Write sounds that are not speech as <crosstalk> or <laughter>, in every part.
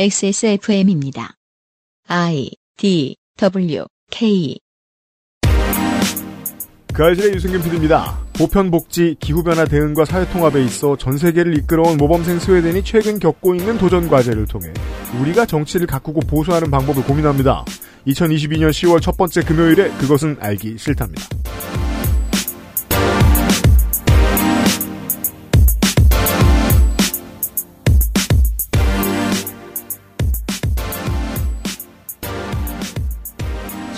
XSFM입니다. I D W K 그 알실의 유승균 PD입니다. 보편복지, 기후변화 대응과 사회통합에 있어 전 세계를 이끌어온 모범생 스웨덴이 최근 겪고 있는 도전 과제를 통해 우리가 정치를 가꾸고 보수하는 방법을 고민합니다. 2022년 10월 첫 번째 금요일에 그것은 알기 싫답니다.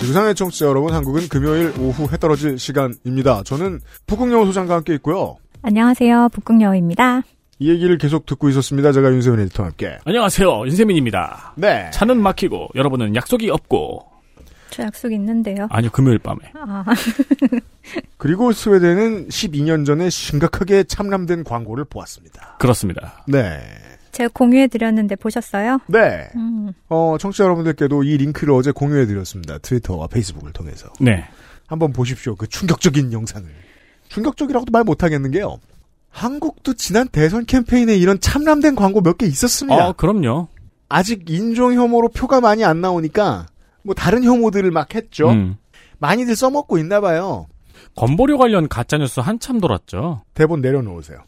지구상의 청취자 여러분, 한국은 금요일 오후 해 떨어질 시간입니다. 저는 북극여우 소장과 함께 있고요. 안녕하세요. 북극여우입니다. 이 얘기를 계속 듣고 있었습니다. 제가 윤세민 에디터와 함께. 안녕하세요. 윤세민입니다. 네. 차는 막히고 여러분은 약속이 없고 저 약속 있는데요. 아니요 금요일 밤에 아, <laughs> 그리고 스웨덴은 12년 전에 심각하게 참람된 광고를 보았습니다. 그렇습니다. 네. 제가 공유해드렸는데 보셨어요? 네. 음, 어, 청취자 여러분들께도 이 링크를 어제 공유해드렸습니다. 트위터와 페이스북을 통해서. 네. 한번 보십시오. 그 충격적인 영상을. 충격적이라고도 말 못하겠는 게요. 한국도 지난 대선 캠페인에 이런 참람된 광고 몇 개 있었습니다. 어 그럼요. 아직 인종 혐오로 표가 많이 안 나오니까 뭐 다른 혐오들을 막 했죠. 음. 많이들 써먹고 있나 봐요. 건보료 관련 가짜뉴스 한참 돌았죠. 대본 내려놓으세요.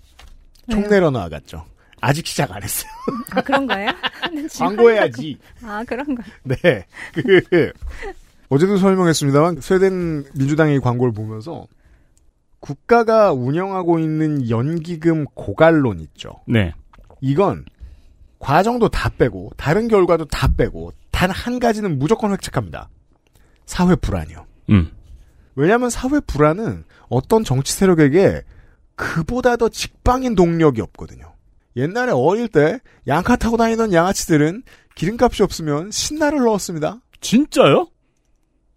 총? 내려놔갔죠. 아직 시작 안 했어요. 아, 그런 거예요? 난 <laughs> 지금 광고해야지. 아, 그런 거. 네. 그, 어제도 설명했습니다만, 스웨덴 민주당의 이 광고를 보면서, 국가가 운영하고 있는 연기금 고갈론 있죠. 네. 이건, 과정도 다 빼고, 다른 결과도 다 빼고, 단 한 가지는 무조건 획책합니다. 사회 불안이요. 음. 왜냐하면 사회 불안은 어떤 정치 세력에게 그보다 더 직방인 동력이 없거든요. 옛날에 어릴 때 양카 타고 다니던 양아치들은 기름값이 없으면 신나를 넣었습니다. 진짜요?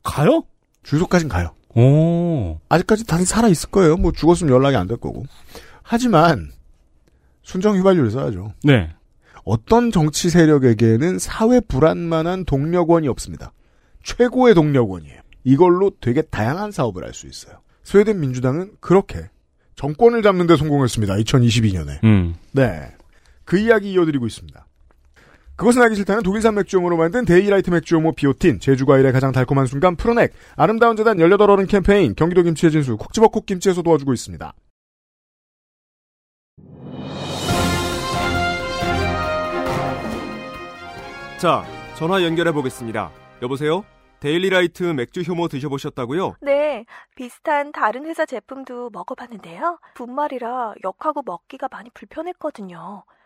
가요? 주소까진 가요. 오. 아직까지 다들 살아 있을 거예요. 뭐 죽었으면 연락이 안 될 거고. 하지만 순정 휘발유를 써야죠. 네. 어떤 정치 세력에게는 사회 불안만한 동력원이 없습니다. 최고의 동력원이에요. 이걸로 되게 다양한 사업을 할 수 있어요. 스웨덴 민주당은 그렇게 정권을 잡는 데 성공했습니다. 2022년에. 음. 네. 그 이야기 이어드리고 있습니다. 그것은 알기 싫다는 독일산 맥주효모로 만든 데일리라이트 맥주효모 비오틴, 제주과일의 가장 달콤한 순간 프로넥, 아름다운 재단 18어른 캠페인, 경기도 김치의 진수, 콕 집어 콕 김치에서 도와주고 있습니다. 자, 전화 연결해 보겠습니다. 여보세요? 데일리라이트 맥주 효모 드셔보셨다고요? 네, 비슷한 다른 회사 제품도 먹어봤는데요. 분말이라 역하고 먹기가 많이 불편했거든요.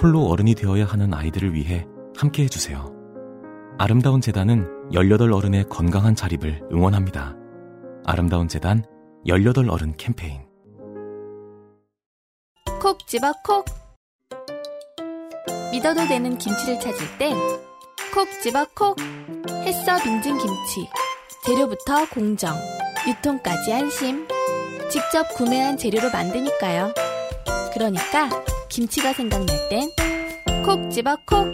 홀로 어른이 되어야 하는 아이들을 위해 함께 해주세요. 아름다운 재단은 18 어른의 건강한 자립을 응원합니다. 아름다운 재단 18 어른 캠페인. 콕 집어 콕 믿어도 되는 김치를 찾을 땐 콕 집어 콕 햇서 빙진 김치 재료부터 공정 유통까지 안심 직접 구매한 재료로 만드니까요 그러니까 김치가 생각날 땐 콕 집어 콕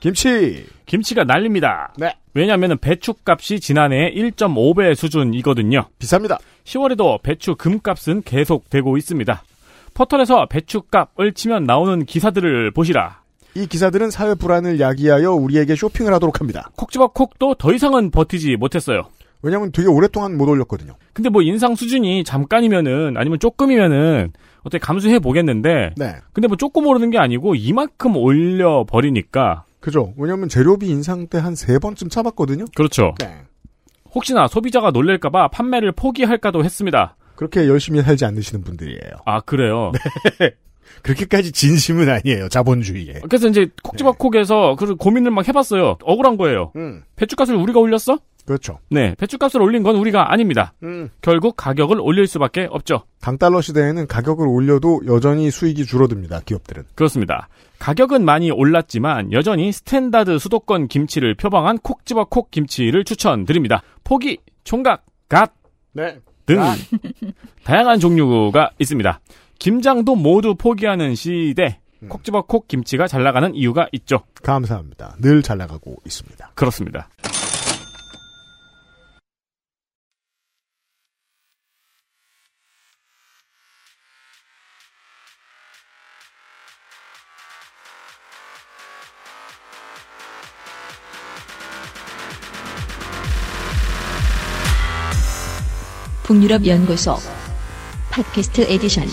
김치! 김치가 난립니다. 네. 왜냐하면 배추값이 지난해 1.5배 수준이거든요. 비쌉니다. 10월에도 배추 금값은 계속되고 있습니다. 포털에서 배추값을 치면 나오는 기사들을 보시라. 이 기사들은 사회 불안을 야기하여 우리에게 쇼핑을 하도록 합니다. 콕 집어 콕도 더 이상은 버티지 못했어요. 왜냐면 되게 오랫동안 못 올렸거든요. 근데 뭐 인상 수준이 잠깐이면은 아니면 조금이면은 어떻게 감수해 보겠는데 네. 근데 뭐 조금 오르는 게 아니고 이만큼 올려 버리니까 그죠. 왜냐면 재료비 인상 때 한 세 번쯤 참았거든요. 그렇죠. 네. 혹시나 소비자가 놀랄까봐 판매를 포기할까도 했습니다. 그렇게 열심히 살지 않으시는 분들이에요. 아 그래요. <laughs> 그렇게까지 진심은 아니에요. 자본주의에. 그래서 이제 콕 집어 콕에서 그 고민을 막 해봤어요. 억울한 거예요. 음. 배추값을 우리가 올렸어? 그렇죠. 네, 배추값을 올린 건 우리가 아닙니다. 음. 결국 가격을 올릴 수밖에 없죠. 강달러 시대에는 가격을 올려도 여전히 수익이 줄어듭니다. 기업들은. 그렇습니다. 가격은 많이 올랐지만 여전히 standard 수도권 김치를 표방한 콕 집어 콕 김치를 추천드립니다. 포기, 총각, 갓 네. 등 갓. <laughs> 다양한 종류가 있습니다. 김장도 모두 포기하는 시대 음. 콕 집어 콕 김치가 잘 나가는 이유가 있죠. 감사합니다. 늘 잘 나가고 있습니다. 그렇습니다. 북유럽 연구소 팟캐스트 에디션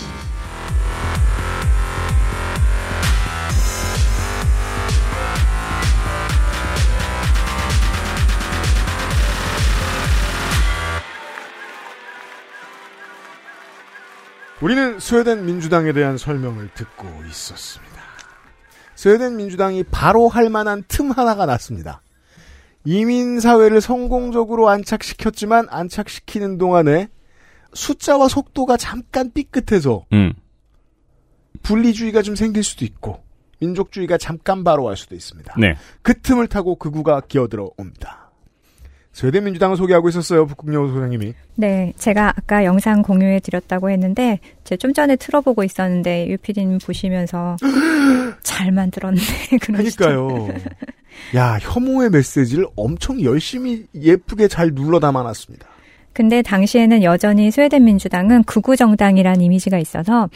우리는 스웨덴 민주당에 대한 설명을 듣고 있었습니다. 스웨덴 민주당이 발호할 만한 틈 하나가 났습니다. 이민사회를 성공적으로 안착시켰지만 안착시키는 동안에 숫자와 속도가 잠깐 삐끗해서 음. 분리주의가 좀 생길 수도 있고 민족주의가 잠깐 바로할 수도 있습니다. 네. 그 틈을 타고 극우가 기어들어 옵니다. 스웨덴 민주당을 소개하고 있었어요. 북극여우 소장님이. 네, 제가 아까 영상 공유해 드렸다고 했는데 제가 좀 전에 틀어보고 있었는데 유피디님 보시면서 <gasps> 잘 만들었네 그러시죠. 그러니까요. 야 혐오의 메시지를 엄청 열심히 예쁘게 잘 눌러 담아놨습니다. 근데 당시에는 여전히 스웨덴 민주당은 극우 정당이라는 이미지가 있어서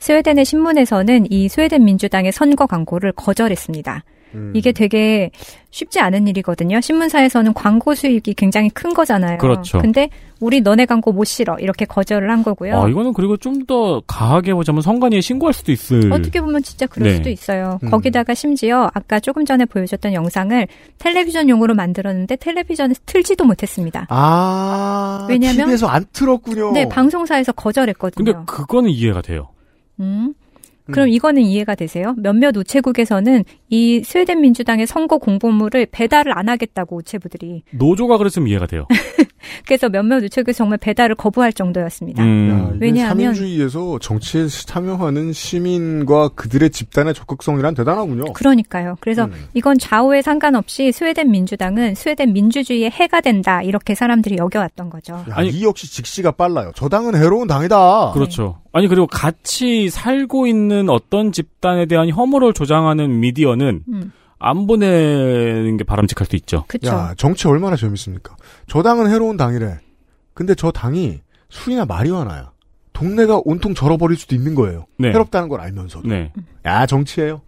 스웨덴의 신문에서는 이 스웨덴 민주당의 선거 광고를 거절했습니다. 음. 이게 되게 쉽지 않은 일이거든요. 신문사에서는 광고 수익이 굉장히 큰 거잖아요. 그렇죠. 근데 우리 너네 광고 못 실어 이렇게 거절을 한 거고요. 아, 이거는 그리고 좀 더 가하게 보자면 선관위에 신고할 수도 있을. 어떻게 보면 진짜 그럴 네. 수도 있어요. 음. 거기다가 심지어 아까 조금 전에 보여줬던 영상을 텔레비전용으로 만들었는데 텔레비전에서 틀지도 못했습니다. 아 왜냐면- TV에서 안 틀었군요. 네, 방송사에서 거절했거든요. 근데 그거는 이해가 돼요. 음. 그럼 이거는 이해가 되세요? 몇몇 우체국에서는 이 스웨덴 민주당의 선거 공보물을 배달을 안 하겠다고 우체부들이. 노조가 그랬으면 이해가 돼요. <laughs> 그래서 몇몇 우체국에서 정말 배달을 거부할 정도였습니다. 야, 음. 이게 왜냐하면- 사민주의에서 정치에 참여하는 시민과 그들의 집단의 적극성이란 대단하군요. 그러니까요. 그래서 음. 이건 좌우에 상관없이 스웨덴 민주당은 스웨덴 민주주의의 해가 된다. 이렇게 사람들이 여겨왔던 거죠. 야, 아니- 이 역시 직시가 빨라요. 저 당은 해로운 당이다. 그렇죠. 아니 그리고 같이 살고 있는 어떤 집단에 대한 혐오를 조장하는 미디어는 음, 안 보내는 게 바람직할 수 있죠. 그쵸. 야, 정치 얼마나 재밌습니까? 저 당은 해로운 당이래. 근데 저 당이 술이나 마리화나야. 동네가 온통 절어버릴 수도 있는 거예요. 네. 해롭다는 걸 알면서도. 네. 야, 정치예요.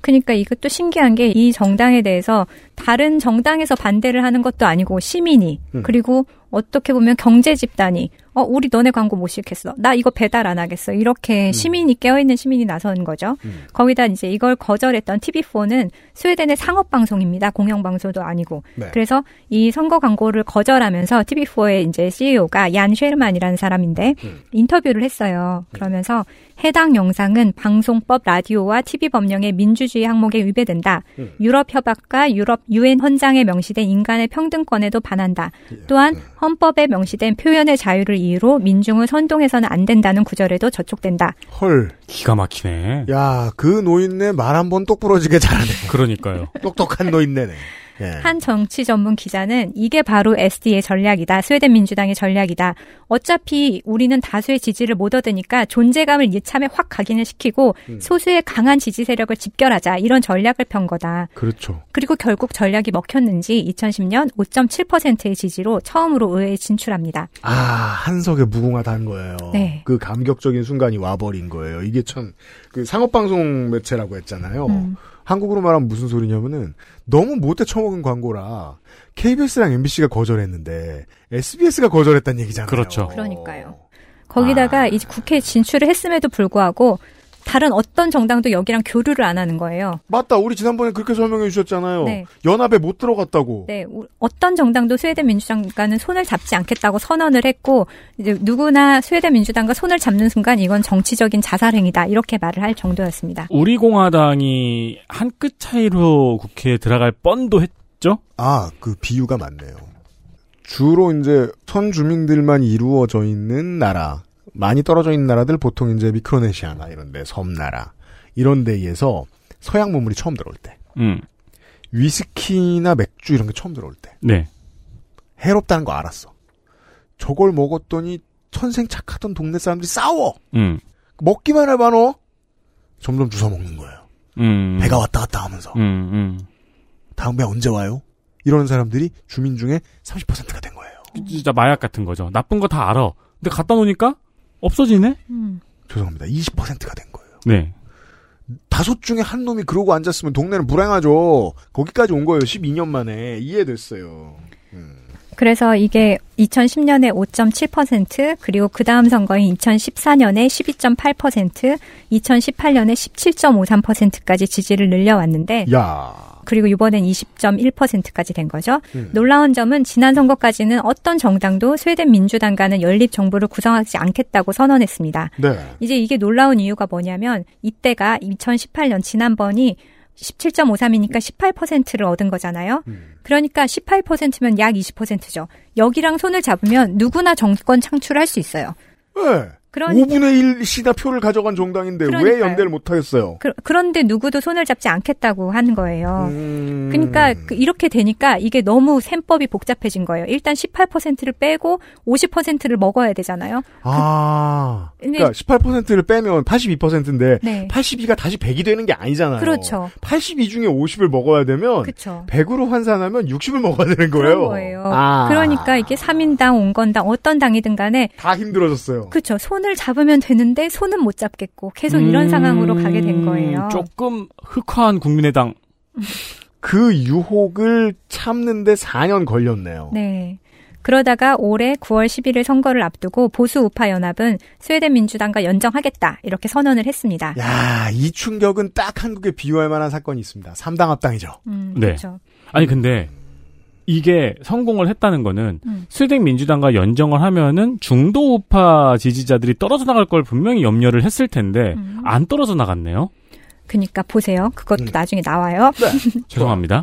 그러니까 이것도 신기한 게 이 정당에 대해서 다른 정당에서 반대를 하는 것도 아니고 시민이 음. 그리고 어떻게 보면 경제 집단이 어 우리 너네 광고 못 시켰어 나 이거 배달 안 하겠어 이렇게 시민이 깨어있는 시민이 나선 거죠 음. 거기다 이제 이걸 거절했던 TV4는 스웨덴의 상업 방송입니다 공영 방송도 아니고 네. 그래서 이 선거 광고를 거절하면서 TV4의 이제 CEO가 얀 쉐르만이라는 사람인데 음. 인터뷰를 했어요. 그러면서 해당 영상은 방송법, 라디오와 TV 법령의 민주주의 항목에 위배된다. 음. 유럽 협약과 유럽 유엔 헌장에 명시된 인간의 평등권에도 반한다. 예. 또한 헌법에 명시된 표현의 자유를 이유로 민중을 선동해서는 안 된다는 구절에도 저촉된다. 헐. 기가 막히네. 야, 그 노인네 말 한 번 똑부러지게 잘하네. 그러니까요. 똑똑한 노인네네. 예. 한 정치 전문 기자는 이게 바로 SD의 전략이다. 스웨덴 민주당의 전략이다. 어차피 우리는 다수의 지지를 못 얻으니까 존재감을 이참에 확 각인을 시키고 음. 소수의 강한 지지 세력을 집결하자. 이런 전략을 편 거다. 그렇죠. 그리고 결국 전략이 먹혔는지 2010년 5.7%의 지지로 처음으로 의회에 진출합니다. 아, 한석에 무궁화단 거예요. 네. 그 감격적인 순간이 와버린 거예요. 이게 참, 그 상업방송 매체라고 했잖아요. 음. 한국으로 말하면 무슨 소리냐면은, 너무 못돼 처먹은 광고라, KBS랑 MBC가 거절했는데, SBS가 거절했다는 얘기잖아요. 그렇죠. 그러니까요. 거기다가 아. 이제 국회에 진출을 했음에도 불구하고 다른 어떤 정당도 여기랑 교류를 안 하는 거예요. 맞다. 우리 지난번에 그렇게 설명해 주셨잖아요. 네. 연합에 못 들어갔다고. 네, 우- 어떤 정당도 스웨덴 민주당과는 손을 잡지 않겠다고 선언을 했고 이제 누구나 스웨덴 민주당과 손을 잡는 순간 이건 정치적인 자살행위다 이렇게 말을 할 정도였습니다. 우리 공화당이 한 끗 차이로 국회에 들어갈 뻔도 했죠. 아, 그 비유가 맞네요. 주로 이제 선주민들만 이루어져 있는 나라, 많이 떨어져 있는 나라들 보통 이제 미크로네시아나 이런데 섬나라 이런 데에서 서양 문물이 처음 들어올 때, 음. 위스키나 맥주 이런 게 처음 들어올 때 네. 해롭다는 거 알았어. 저걸 먹었더니 천생 착하던 동네 사람들이 싸워. 음. 먹기만 해봐 너. 점점 주워 먹는 거예요. 음. 배가 왔다 갔다 하면서 음, 음. 다음 배 언제 와요? 이러는 사람들이 주민 중에 30%가 된 거예요. 진짜 마약 같은 거죠. 나쁜 거 다 알아. 근데 갖다 놓으니까 없어지네? 음. 죄송합니다. 20%가 된 거예요. 네. 다섯 중에 한 놈이 그러고 앉았으면 동네는 불행하죠. 거기까지 온 거예요. 12년 만에 이해됐어요. 그래서 이게 2010년에 5.7% 그리고 그 다음 선거인 2014년에 12.8% 2018년에 17.53%까지 지지를 늘려왔는데 야. 그리고 이번엔 20.1%까지 된 거죠. 음. 놀라운 점은 지난 선거까지는 어떤 정당도 스웨덴 민주당과는 연립 정부를 구성하지 않겠다고 선언했습니다. 네. 이제 이게 놀라운 이유가 뭐냐면 이때가 2018년 지난번이 17.53이니까 18%를 얻은 거잖아요. 그러니까 18%면 약 20%죠. 여기랑 손을 잡으면 누구나 정권 창출할 수 있어요. 네. 그러니- 5분의 1씩이나 표를 가져간 정당인데 왜 그러니까요. 연대를 못 하겠어요? 그, 그런데 누구도 손을 잡지 않겠다고 하는 거예요. 음. 그러니까 그 이렇게 되니까 이게 너무 셈법이 복잡해진 거예요. 일단 18%를 빼고 50%를 먹어야 되잖아요. 아. 근데- 그러니까 18%를 빼면 82%인데 네. 82가 다시 100이 되는 게 아니잖아요. 그렇죠. 82 중에 50을 먹어야 되면 그렇죠. 100으로 환산하면 60을 먹어야 되는 거예요. 그런 거예요. 아. 그러니까 이게 3인당, 온건당 어떤 당이든 간에 다 힘들어졌어요. 그렇죠. 손을 잡으면 되는데 손은 못 잡겠고 계속 이런 음, 상황으로 가게 된 거예요. 조금 흑화한 국민의당. <laughs> 그 유혹을 참는데 4년 걸렸네요. 네. 그러다가 올해 9월 11일 선거를 앞두고 보수 우파 연합은 스웨덴 민주당과 연정하겠다 이렇게 선언을 했습니다. 야, 이 충격은 딱 한국에 비유할 만한 사건이 있습니다. 3당 합당이죠. 음, 네. 그렇죠. 아니 근데 이게 성공을 했다는 거는 음. 스웨덴 민주당과 연정을 하면은 중도 우파 지지자들이 떨어져 나갈 걸 분명히 염려를 했을 텐데 음. 안 떨어져 나갔네요. 그러니까 보세요. 그것도 음. 나중에 나와요. <laughs> 죄송합니다.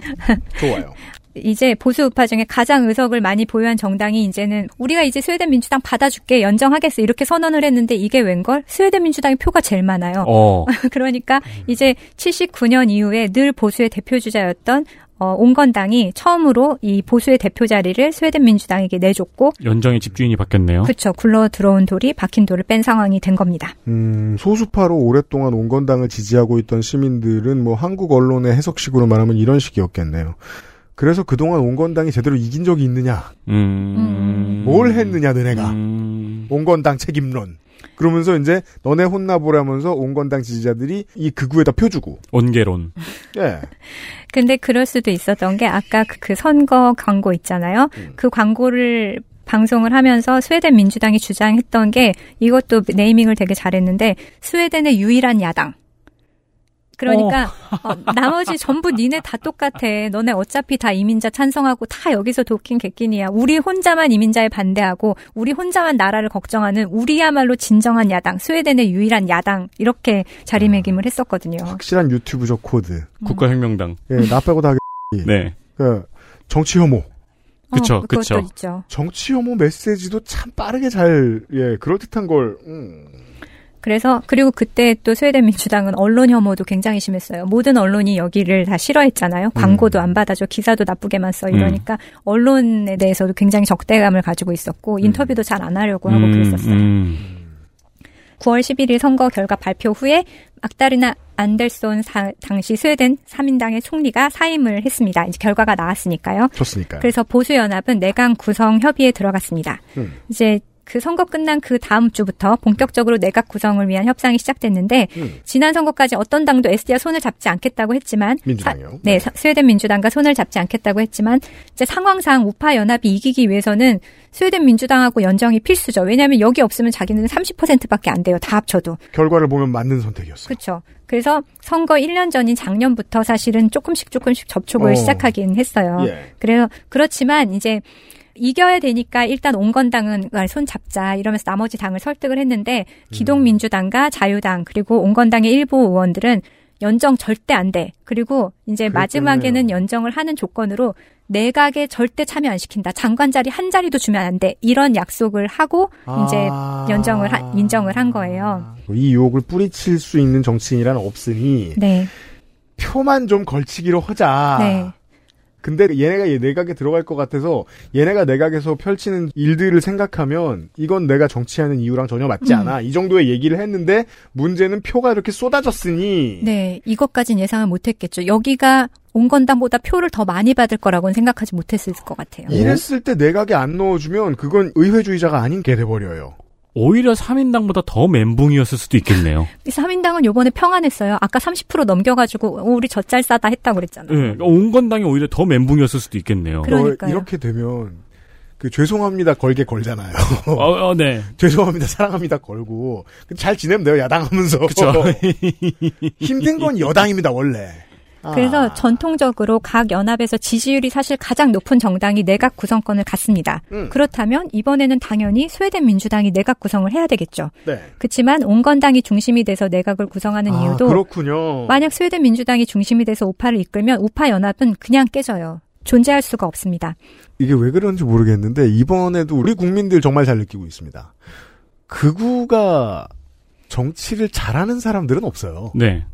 좋아요. 이제 보수 우파 중에 가장 의석을 많이 보유한 정당이 이제는 우리가 이제 스웨덴 민주당 받아줄게 연정하겠어 이렇게 선언을 했는데 이게 웬걸 스웨덴 민주당의 표가 제일 많아요. 어. <laughs> 그러니까 이제 79년 이후에 늘 보수의 대표 주자였던 어, 온건당이 처음으로 이 보수의 대표 자리를 스웨덴 민주당에게 내줬고 연정의 집주인이 바뀌었네요. 그쵸 굴러 들어온 돌이 박힌 돌을 뺀 상황이 된 겁니다. 음, 소수파로 오랫동안 온건당을 지지하고 있던 시민들은 뭐 한국 언론의 해석식으로 말하면 이런 식이었겠네요. 그래서 그동안 온건당이 제대로 이긴 적이 있느냐? 음. 뭘 했느냐, 너네가. 음. 온건당 책임론. 그러면서 이제 너네 혼나보라면서 온건당 지지자들이 이 극우에다 펴주고. 온개론. 예. <laughs> 근데 그럴 수도 있었던 게 아까 그- 그 선거 광고 있잖아요. 음. 그 광고를 방송을 하면서 스웨덴 민주당이 주장했던 게 이것도 네이밍을 되게 잘했는데 스웨덴의 유일한 야당. 그러니까 어, 나머지 전부 니네 다 똑같아. 너네 어차피 다 이민자 찬성하고 다 여기서 도끼인 객끼니야. 우리 혼자만 이민자에 반대하고 우리 혼자만 나라를 걱정하는 우리야말로 진정한 야당, 스웨덴의 유일한 야당 이렇게 자리매김을 했었거든요. 확실한 유튜브적 코드. 국가혁명당. 예, 나 빼고 다 <laughs> 네. 그 정치 혐오. 그쵸, 어, 그쵸. 정치 혐오 메시지도 참 빠르게 잘, 예, 그럴듯한 걸, 음. 그래서 그리고 그때 또 스웨덴 민주당은 언론 혐오도 굉장히 심했어요. 모든 언론이 여기를 다 싫어했잖아요. 광고도 안 받아줘, 기사도 나쁘게만 써 이러니까 언론에 대해서도 굉장히 적대감을 가지고 있었고 인터뷰도 잘 안 하려고 하고 음, 그랬었어요. 음. 9월 11일 선거 결과 발표 후에 막다르나 안델손 사- 당시 스웨덴 3인당의 총리가 사임을 했습니다. 이제 결과가 나왔으니까요. 좋습니까? 그래서 보수연합은 내각 구성 협의에 들어갔습니다. 음. 이제 그 선거 끝난 그 다음 주부터 본격적으로 내각 구성을 위한 협상이 시작됐는데 음. 지난 선거까지 어떤 당도 SD와 손을 잡지 않겠다고 했지만 민주당이요? 사- 네, 사- 스웨덴 민주당과 손을 잡지 않겠다고 했지만 이제 상황상 우파 연합이 이기기 위해서는 스웨덴 민주당하고 연정이 필수죠. 왜냐하면 여기 없으면 자기는 30%밖에 안 돼요. 다 합쳐도. 결과를 보면 맞는 선택이었어요. 그렇죠. 그래서 선거 1년 전인 작년부터 사실은 조금씩 조금씩 접촉을 어. 시작하긴 했어요. 예. 그래서 그렇지만 이제 이겨야 되니까 일단 온건당은 손 잡자 이러면서 나머지 당을 설득을 했는데 기동민주당과 자유당 그리고 온건당의 일부 의원들은 연정 절대 안 돼. 그리고 이제 그랬겠네요. 마지막에는 연정을 하는 조건으로 내각에 절대 참여 안 시킨다. 장관 자리 한 자리도 주면 안 돼. 이런 약속을 하고 이제 아. 연정을 하- 인정을 한 거예요. 이 유혹을 뿌리칠 수 있는 정치인이란 없으니 네. 표만 좀 걸치기로 하자. 네. 근데 얘네가 얘 내각에 들어갈 것 같아서 얘네가 내각에서 펼치는 일들을 생각하면 이건 내가 정치하는 이유랑 전혀 맞지 음. 않아. 이 정도의 얘기를 했는데 문제는 표가 이렇게 쏟아졌으니 네, 이것까진 예상을 못했겠죠. 여기가 온 건당보다 표를 더 많이 받을 거라고는 생각하지 못했을 것 같아요. 이랬을 때 내각에 안 넣어주면 그건 의회주의자가 아닌 게 돼버려요. 오히려 3인당보다 더 멘붕이었을 수도 있겠네요. <laughs> 3인당은 요번에 평안했어요. 아까 30% 넘겨가지고 어, 우리 젖잘 싸다 했다고 그랬잖아요. 예, 그러니까 온건당이 오히려 더 멘붕이었을 수도 있겠네요. 그러니까요. 어, 이렇게 되면 그 죄송합니다 걸게 걸잖아요. 어, 어, 네. <laughs> 죄송합니다 사랑합니다 걸고 잘 지내면 돼요 야당하면서. 그쵸. <laughs> 힘든 건 여당입니다 원래. 아. 그래서 전통적으로 각 연합에서 지지율이 사실 가장 높은 정당이 내각 구성권을 갖습니다. 음. 그렇다면 이번에는 당연히 스웨덴 민주당이 내각 구성을 해야 되겠죠. 네. 그렇지만 온건당이 중심이 돼서 내각을 구성하는 아, 이유도 그렇군요. 만약 스웨덴 민주당이 중심이 돼서 우파를 이끌면 우파 연합은 그냥 깨져요. 존재할 수가 없습니다. 이게 왜 그런지 모르겠는데 이번에도 우리 국민들 정말 잘 느끼고 있습니다. 극우가 정치를 잘하는 사람들은 없어요. 네.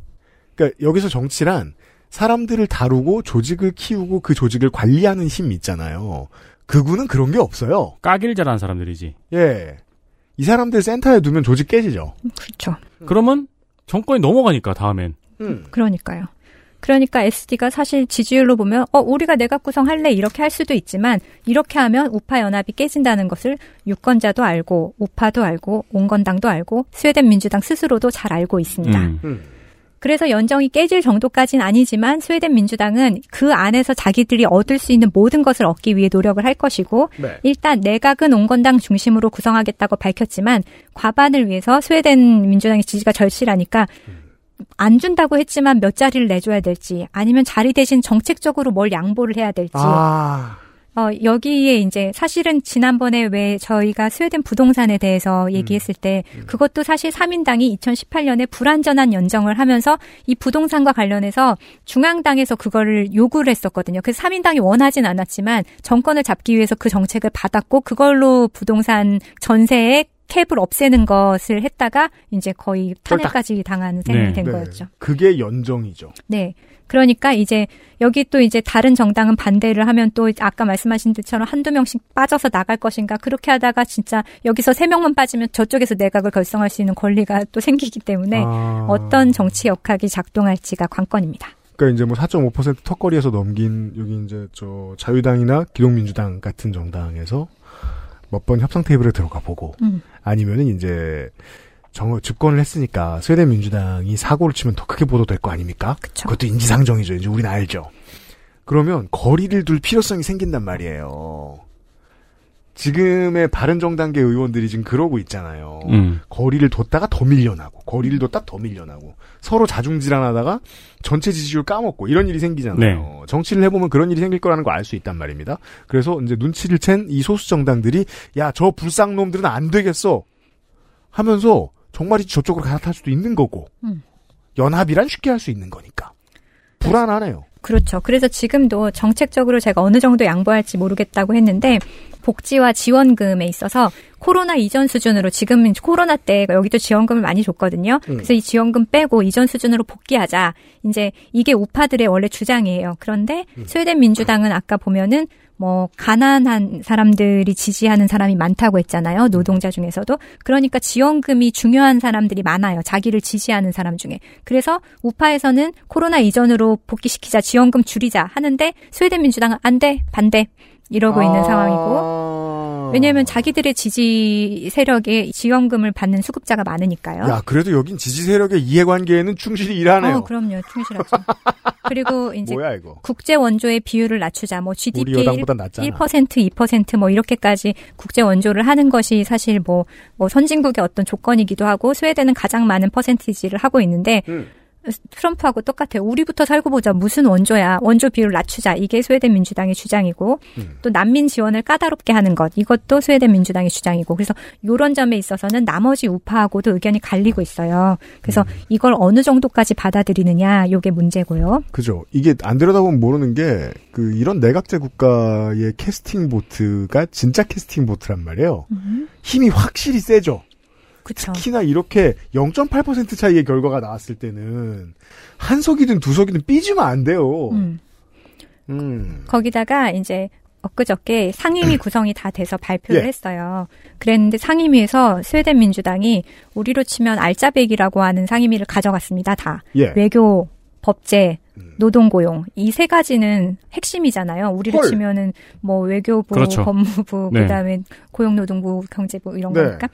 그러니까 여기서 정치란 사람들을 다루고 조직을 키우고 그 조직을 관리하는 힘 있잖아요. 극우는 그런 게 없어요. 까기를 잘하는 사람들이지. 예. 이 사람들 센터에 두면 조직 깨지죠. 그렇죠. 그러면 정권이 넘어가니까 다음엔. 음. 그러니까요. 그러니까 SD가 사실 지지율로 보면 어 우리가 내각 구성할래 이렇게 할 수도 있지만 이렇게 하면 우파 연합이 깨진다는 것을 유권자도 알고 우파도 알고 온건당도 알고 스웨덴 민주당 스스로도 잘 알고 있습니다. 음. 음. 그래서 연정이 깨질 정도까지는 아니지만 스웨덴 민주당은 그 안에서 자기들이 얻을 수 있는 모든 것을 얻기 위해 노력을 할 것이고 네. 일단 내각은 온건당 중심으로 구성하겠다고 밝혔지만 과반을 위해서 스웨덴 민주당의 지지가 절실하니까 안 준다고 했지만 몇 자리를 내줘야 될지 아니면 자리 대신 정책적으로 뭘 양보를 해야 될지 아. 어, 여기에 이제 사실은 지난번에 왜 저희가 스웨덴 부동산에 대해서 얘기했을 때 그것도 사실 3인당이 2018년에 불완전한 연정을 하면서 이 부동산과 관련해서 중앙당에서 그거를 요구를 했었거든요. 그래서 3인당이 원하진 않았지만 정권을 잡기 위해서 그 정책을 받았고 그걸로 부동산 전세의 캡을 없애는 것을 했다가 이제 거의 탄핵까지 당하는 셈이 네. 된 네. 거였죠. 그게 연정이죠. 네. 그러니까 이제 여기 또 이제 다른 정당은 반대를 하면 또 아까 말씀하신 것처럼 한두 명씩 빠져서 나갈 것인가 그렇게 하다가 진짜 여기서 세 명만 빠지면 저쪽에서 내각을 결성할 수 있는 권리가 또 생기기 때문에 아. 어떤 정치 역학이 작동할지가 관건입니다. 그러니까 이제 뭐 4.5% 턱걸이에서 넘긴 여기 이제 저 자유당이나 기독민주당 같은 정당에서 몇 번 협상 테이블에 들어가 보고 음. 아니면은 이제 정 집권을 했으니까 스웨덴 민주당이 사고를 치면 더 크게 보도될 거 아닙니까? 그쵸. 그것도 인지상정이죠. 이제 우리는 알죠. 그러면 거리를 둘 필요성이 생긴단 말이에요. 지금의 바른정당계 의원들이 지금 그러고 있잖아요. 음. 거리를 뒀다가 더 밀려나고 거리를 뒀다 더 밀려나고 서로 자중질환하다가 전체 지지율 까먹고 이런 일이 생기잖아요. 네. 정치를 해보면 그런 일이 생길 거라는 걸알수 있단 말입니다. 그래서 이제 눈치를 챈 이 소수 정당들이 야 저 불쌍 놈들은 안 되겠어 하면서 정말이지 저쪽으로 갈아탈 수도 있는 거고 음. 연합이란 쉽게 할 수 있는 거니까 불안하네요. 그렇죠. 그래서 지금도 정책적으로 제가 어느 정도 양보할지 모르겠다고 했는데 복지와 지원금에 있어서 코로나 이전 수준으로 지금 코로나 때 여기도 지원금을 많이 줬거든요. 음. 그래서 이 지원금 빼고 이전 수준으로 복귀하자. 이제 이게 우파들의 원래 주장이에요. 그런데 음. 스웨덴 민주당은 아까 보면은 뭐 가난한 사람들이 지지하는 사람이 많다고 했잖아요. 노동자 중에서도. 그러니까 지원금이 중요한 사람들이 많아요. 자기를 지지하는 사람 중에. 그래서 우파에서는 코로나 이전으로 복귀시키자, 지원금 줄이자 하는데 스웨덴 민주당은 안 돼, 반대 이러고 있는 아. 상황이고. 왜냐하면 자기들의 지지 세력에 지원금을 받는 수급자가 많으니까요. 야 그래도 여긴 지지 세력의 이해관계에는 충실히 일하네요. 어, 그럼요. 충실하죠. 그리고 <laughs> 이제 뭐야 이거? 국제 원조의 비율을 낮추자. 뭐 GDP 여당보다 낫잖아. 1%, 2%뭐 이렇게까지 국제 원조를 하는 것이 사실 뭐, 뭐 선진국의 어떤 조건이기도 하고 스웨덴은 가장 많은 퍼센티지를 하고 있는데 음. 트럼프하고 똑같아요. 우리부터 살고 보자. 무슨 원조야. 원조 비율 낮추자. 이게 스웨덴 민주당의 주장이고 음. 또 난민 지원을 까다롭게 하는 것. 이것도 스웨덴 민주당의 주장이고. 그래서 요런 점에 있어서는 나머지 우파하고도 의견이 갈리고 있어요. 그래서 음. 이걸 어느 정도까지 받아들이느냐. 요게 문제고요. 그죠. 이게 안 들여다보면 모르는 게, 그, 이런 내각제 국가의 캐스팅 보트가 진짜 캐스팅 보트란 말이에요. 힘이 확실히 세죠. 그렇죠. 특히나 이렇게 0.8% 차이의 결과가 나왔을 때는, 한 석이든 두 석이든 삐지면 안 돼요. 음. 음. 거기다가 이제 엊그저께 상임위 <clears throat> 구성이 다 돼서 발표를 예. 했어요. 그랬는데 상임위에서 스웨덴 민주당이 우리로 치면 알짜배기라고 하는 상임위를 가져갔습니다. 다. 예. 외교, 법제, 음. 노동 고용 이 세 가지는 핵심이잖아요. 우리로 헐. 치면은 뭐 외교부, 그렇죠. 법무부, 네. 그다음에 고용노동부, 경제부 이런 네. 거니까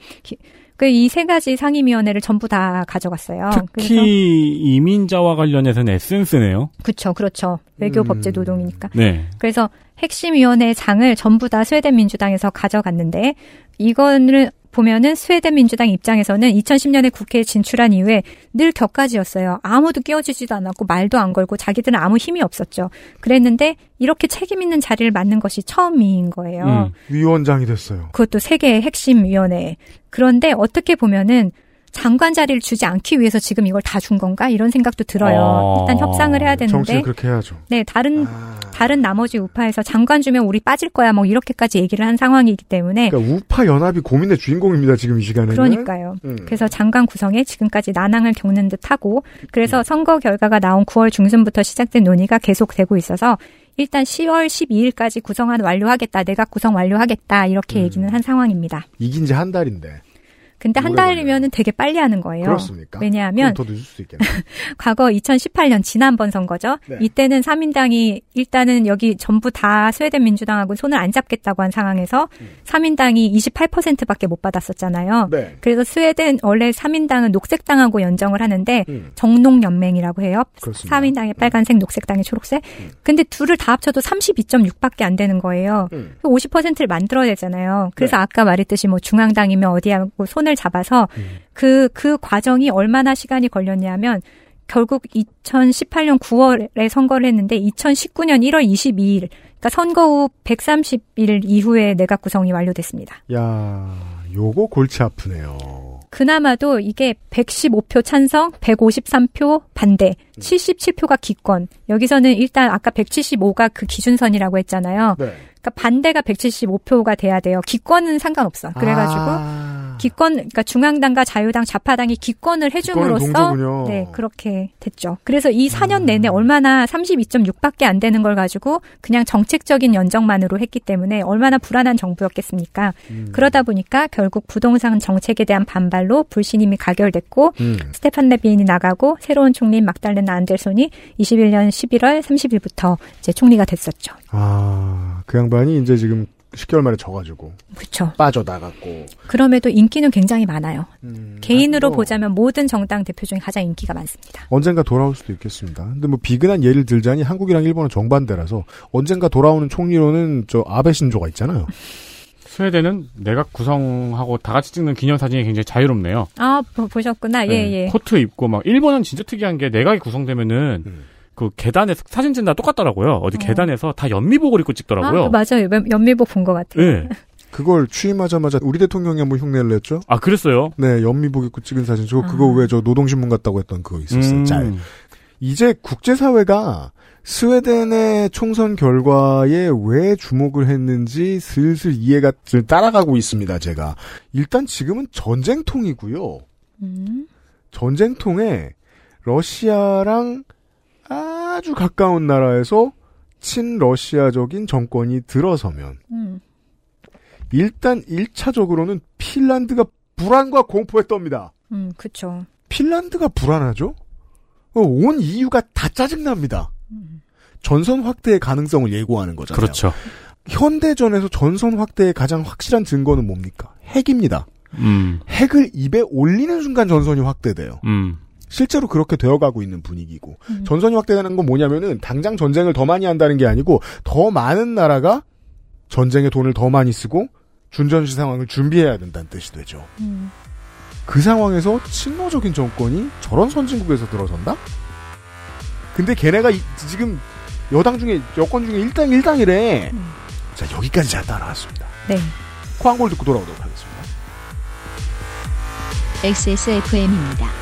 그 이 세 가지 상임위원회를 전부 다 가져갔어요. 특히 이민자와 관련해서는 에센스네요. 그렇죠, 그렇죠. 외교, 음. 법제, 노동이니까. 네. 그래서 핵심위원회 장을 전부 다 스웨덴 민주당에서 가져갔는데 이거를 보면은 스웨덴 민주당 입장에서는 2010년에 국회에 진출한 이후에 늘 격가지였어요. 아무도 끼워주지도 않았고 말도 안 걸고 자기들은 아무 힘이 없었죠. 그랬는데 이렇게 책임 있는 자리를 맡는 것이 처음인 거예요. 음. 위원장이 됐어요. 그것도 세계의 핵심 위원회. 그런데 어떻게 보면은 장관 자리를 주지 않기 위해서 지금 이걸 다 준 건가 이런 생각도 들어요. 어. 일단 협상을 해야 정치를 되는데 그렇게 해야죠. 네 다른 아. 다른 나머지 우파에서 장관 주면 우리 빠질 거야 뭐 이렇게까지 얘기를 한 상황이기 때문에 그러니까 우파 연합이 고민의 주인공입니다, 지금 이 시간에는. 그러니까요. 음. 그래서 장관 구성에 지금까지 난항을 겪는 듯하고 그래서 선거 결과가 나온 9월 중순부터 시작된 논의가 계속되고 있어서 일단 10월 12일까지 구성안 완료하겠다. 내각 구성 완료하겠다. 이렇게 음. 얘기는 한 상황입니다. 이긴 지 한 달인데. 근데 한 오래 달이면은 되게 빨리 하는 거예요. 그렇습니까? 왜냐하면 좀더 늦을 수 있겠네. <laughs> 과거 2018년 지난번 선거죠. 네. 이때는 3인당이 일단은 여기 전부 다 스웨덴 민주당하고 손을 안 잡겠다고 한 상황에서 음. 3인당이 28%밖에 못 받았었잖아요. 네. 그래서 스웨덴 원래 3인당은 녹색당하고 연정을 하는데 음. 정농 연맹이라고 해요. 그렇습니다. 3인당의 빨간색, 녹색당의 초록색. 근데 둘을 다 합쳐도 32.6밖에 안 되는 거예요. 음. 50%를 만들어야 되잖아요. 그래서 네. 아까 말했듯이 뭐 중앙당이면 어디하고 손을 잡아서 음. 그, 그 과정이 얼마나 시간이 걸렸냐면 결국 2018년 9월에 선거를 했는데 2019년 1월 22일, 그러니까 선거 후 130일 이후에 내각 구성이 완료됐습니다. 야, 요거 골치 아프네요. 그나마도 이게 115표 찬성, 153표 반대, 77표가 기권. 여기서는 일단 아까 175가 그 기준선이라고 했잖아요. 네. 그러니까 반대가 175표가 돼야 돼요. 기권은 상관없어. 그래가지고 아, 기권, 그러니까 중앙당과 자유당, 좌파당이 기권을 해줌으로써. 네 그렇게 됐죠. 그래서 이 4년 음. 내내 얼마나 32.6밖에 안 되는 걸 가지고 그냥 정책적인 연정만으로 했기 때문에 얼마나 불안한 정부였겠습니까. 음. 그러다 보니까 결국 부동산 정책에 대한 반발로 불신임이 가결됐고 음. 스테판 레빈이 나가고 새로운 총리인 막달레나 안델손이 21년 11월 30일부터 이제 총리가 됐었죠. 아, 그 양반이 이제 지금 10개월 만에 져가지고 그렇죠. 빠져나갔고. 그럼에도 인기는 굉장히 많아요. 음, 개인으로 뭐 보자면 모든 정당 대표 중에 가장 인기가 많습니다. 언젠가 돌아올 수도 있겠습니다. 근데 뭐 비근한 예를 들자니 한국이랑 일본은 정반대라서 언젠가 돌아오는 총리로는 저 아베 신조가 있잖아요. 스웨덴은 내각 구성하고 다 같이 찍는 기념사진이 굉장히 자유롭네요. 아 보, 보셨구나. 예 네, 예. 코트 입고 막 일본은 진짜 특이한 게 내각이 구성되면은 음. 그 계단에 사진 찍는 다 똑같더라고요. 어디 어. 계단에서 다 연미복을 입고 찍더라고요. 아, 맞아요. 연- 연미복 본 것 같아요. 네. 그걸 취임하자마자 우리 대통령이 한번 흉내를 냈죠. 아 그랬어요. 네, 연미복 입고 찍은 사진. 저 그거 아. 왜저 노동신문 같다고 했던 그거 있었어요. 음. 짤. 이제 국제사회가 스웨덴의 총선 결과에 왜 주목을 했는지 슬슬 이해가 따라가고 있습니다, 제가. 일단 지금은 전쟁통이고요. 음. 전쟁통에 러시아랑 아주 가까운 나라에서 친러시아적인 정권이 들어서면 음. 일단 1차적으로는 핀란드가 불안과 공포에 떱니다. 음, 그쵸. 핀란드가 불안하죠? 어, 온 이유가 다 짜증납니다. 음. 전선 확대의 가능성을 예고하는 거잖아요. 그렇죠. 현대전에서 전선 확대의 가장 확실한 증거는 뭡니까? 핵입니다. 음. 핵을 입에 올리는 순간 전선이 확대돼요. 음. 실제로 그렇게 되어가고 있는 분위기고 음. 전선이 확대되는 건 뭐냐면은 당장 전쟁을 더 많이 한다는 게 아니고 더 많은 나라가 전쟁에 돈을 더 많이 쓰고 준전시 상황을 준비해야 된다는 뜻이 되죠. 음. 그 상황에서 친노적인 정권이 저런 선진국에서 들어선다? 근데 걔네가 이- 지금 여당 중에 여권 중에 일당 일당이래. 음. 자 여기까지 잘 따라왔습니다. 네. 광고를 듣고 돌아오도록 하겠습니다. XSFM입니다.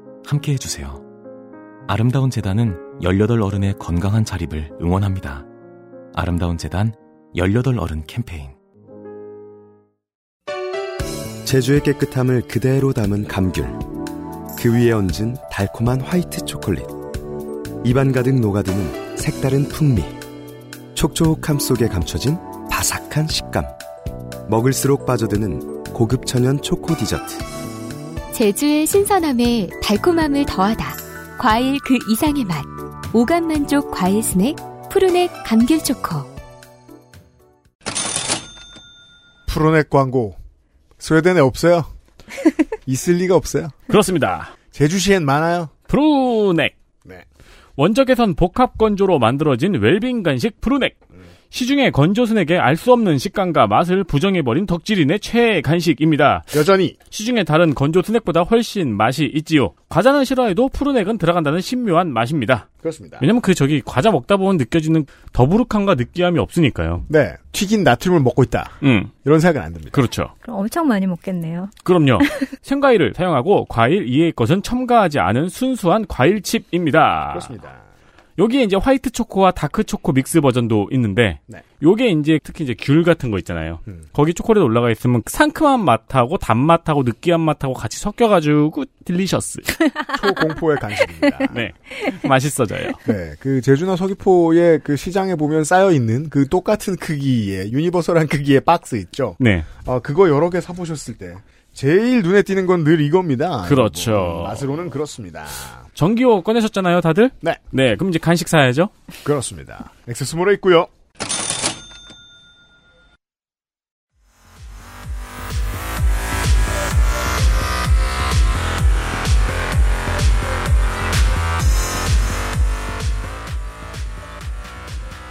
함께 해주세요. 아름다운 재단은 18 어른의 건강한 자립을 응원합니다. 아름다운 재단 18 어른 캠페인. 제주의 깨끗함을 그대로 담은 감귤. 그 위에 얹은 달콤한 화이트 초콜릿. 입안 가득 녹아드는 색다른 풍미. 촉촉함 속에 감춰진 바삭한 식감. 먹을수록 빠져드는 고급 천연 초코 디저트. 제주의 신선함에 달콤함을 더하다. 과일 그 이상의 맛. 오감 만족 과일 스낵 프루넥 감귤 초코. 프루넥 광고. 스웨덴에 없어요. <laughs> 있을 리가 없어요. 그렇습니다. 제주시엔 많아요. 프루넥. 네. 원적외선 복합 건조로 만들어진 웰빙 간식 프루넥. 시중의 건조 스낵의 알수 없는 식감과 맛을 부정해버린 덕질인의 최애 간식입니다. 여전히 시중의 다른 건조 스낵보다 훨씬 맛이 있지요. 과자는 싫어해도 프루넥은 들어간다는 신묘한 맛입니다. 그렇습니다. 왜냐면 그 저기 과자 먹다 보면 느껴지는 더부룩함과 느끼함이 없으니까요. 네. 튀긴 나트륨을 먹고 있다. 음. 이런 생각은 안 듭니다. 그렇죠. 그럼 엄청 많이 먹겠네요. 그럼요. <laughs> 생과일을 사용하고 과일 이외의 것은 첨가하지 않은 순수한 과일칩입니다. 그렇습니다. 여기에 이제 화이트 초코와 다크 초코 믹스 버전도 있는데 네. 요게 이제 특히 이제 귤 같은 거 있잖아요. 음. 거기 초콜릿 올라가 있으면 상큼한 맛하고 단맛하고 느끼한 맛하고 같이 섞여 가지고 delicious. <laughs> 초공포의 간식입니다. <laughs> 네, 맛있어져요. 네, 그 제주나 서귀포의 그 시장에 보면 쌓여 있는 그 똑같은 크기의 유니버설한 크기의 박스 있죠. 네, 어 그거 여러 개 사 보셨을 때 제일 눈에 띄는 건 늘 이겁니다. 그렇죠. 뭐, 맛으로는 그렇습니다. 전기호 꺼내셨잖아요, 다들. 네, 네, 그럼 이제 간식 사야죠. 그렇습니다. 액세스몰에 있고요.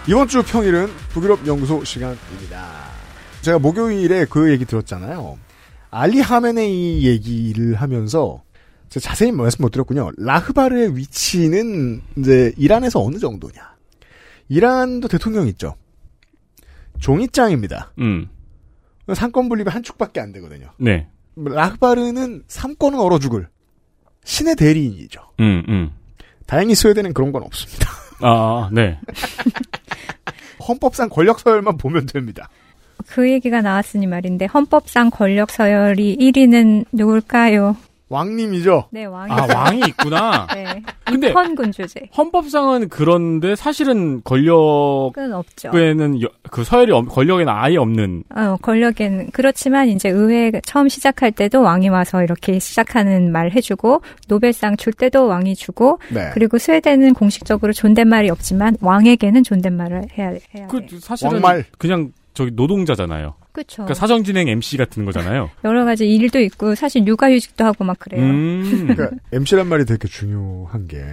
이번 주 평일은 북유럽 연구소 시간입니다. 제가 목요일에 그 얘기 들었잖아요. 알리 하메네이 얘기를 하면서 자세히 말씀 못 드렸군요. 라흐바르의 위치는 이제 이란에서 어느 정도냐. 이란도 대통령 있죠. 종이장입니다. 음, 상권 분립이 한 축밖에 안 되거든요. 네, 라흐바르는 삼권은 얼어 죽을 신의 대리인이죠. 음, 음. 다행히 스웨덴은 그런 건 없습니다. 아, 네. <laughs> 헌법상 권력 서열만 보면 됩니다. 그 얘기가 나왔으니 말인데 헌법상 권력 서열이 1위는 누굴까요? 왕님이죠. 네, 왕이. 아, 왕이 있구나. <laughs> 네. 근데- 입헌군 주제. 헌법상은 그런데 사실은 권력에는 그건 없죠. 여- 그 서열이 없- 권력에는 아예 없는. 어, 권력에는 그렇지만 이제 의회 처음 시작할 때도 왕이 와서 이렇게 시작하는 말 해주고 노벨상 줄 때도 왕이 주고 네. 그리고 스웨덴은 공식적으로 존댓말이 없지만 왕에게는 존댓말을 해야 해야 그 돼. 사실은 왕말. 그냥 저기 노동자잖아요. 그렇죠. 그러니까 사정 진행 MC 같은 거잖아요. <laughs> 여러 가지 일도 있고 사실 육아휴직도 하고 막 그래요. 음. 그러니까 MC란 말이 되게 중요한 게,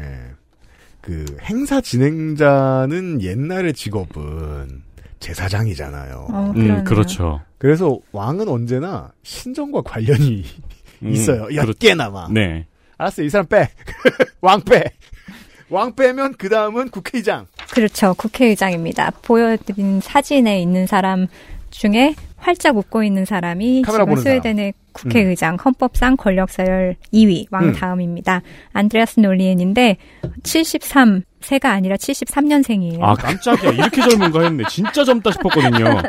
그, 행사 진행자는 옛날의 직업은 제사장이잖아요. 어, 음. 그렇죠. 그래서 왕은 언제나 신정과 관련이 음, 있어요. 몇 그렇- 개나마. 네. 알았어, 이 사람 빼. <laughs> 왕 빼. 왕 빼면 그 다음은 국회의장. 그렇죠. 국회의장입니다. 보여드린 사진에 있는 사람 중에 활짝 웃고 있는 사람이 지금 스웨덴의 국회의장 헌법상 권력서열 2위 왕 음. 다음입니다. 안드레아스 놀리엔인데 73세가 아니라 73년생이에요. 아 깜짝이야 이렇게 젊은가 했네. 진짜 젊다 싶었거든요.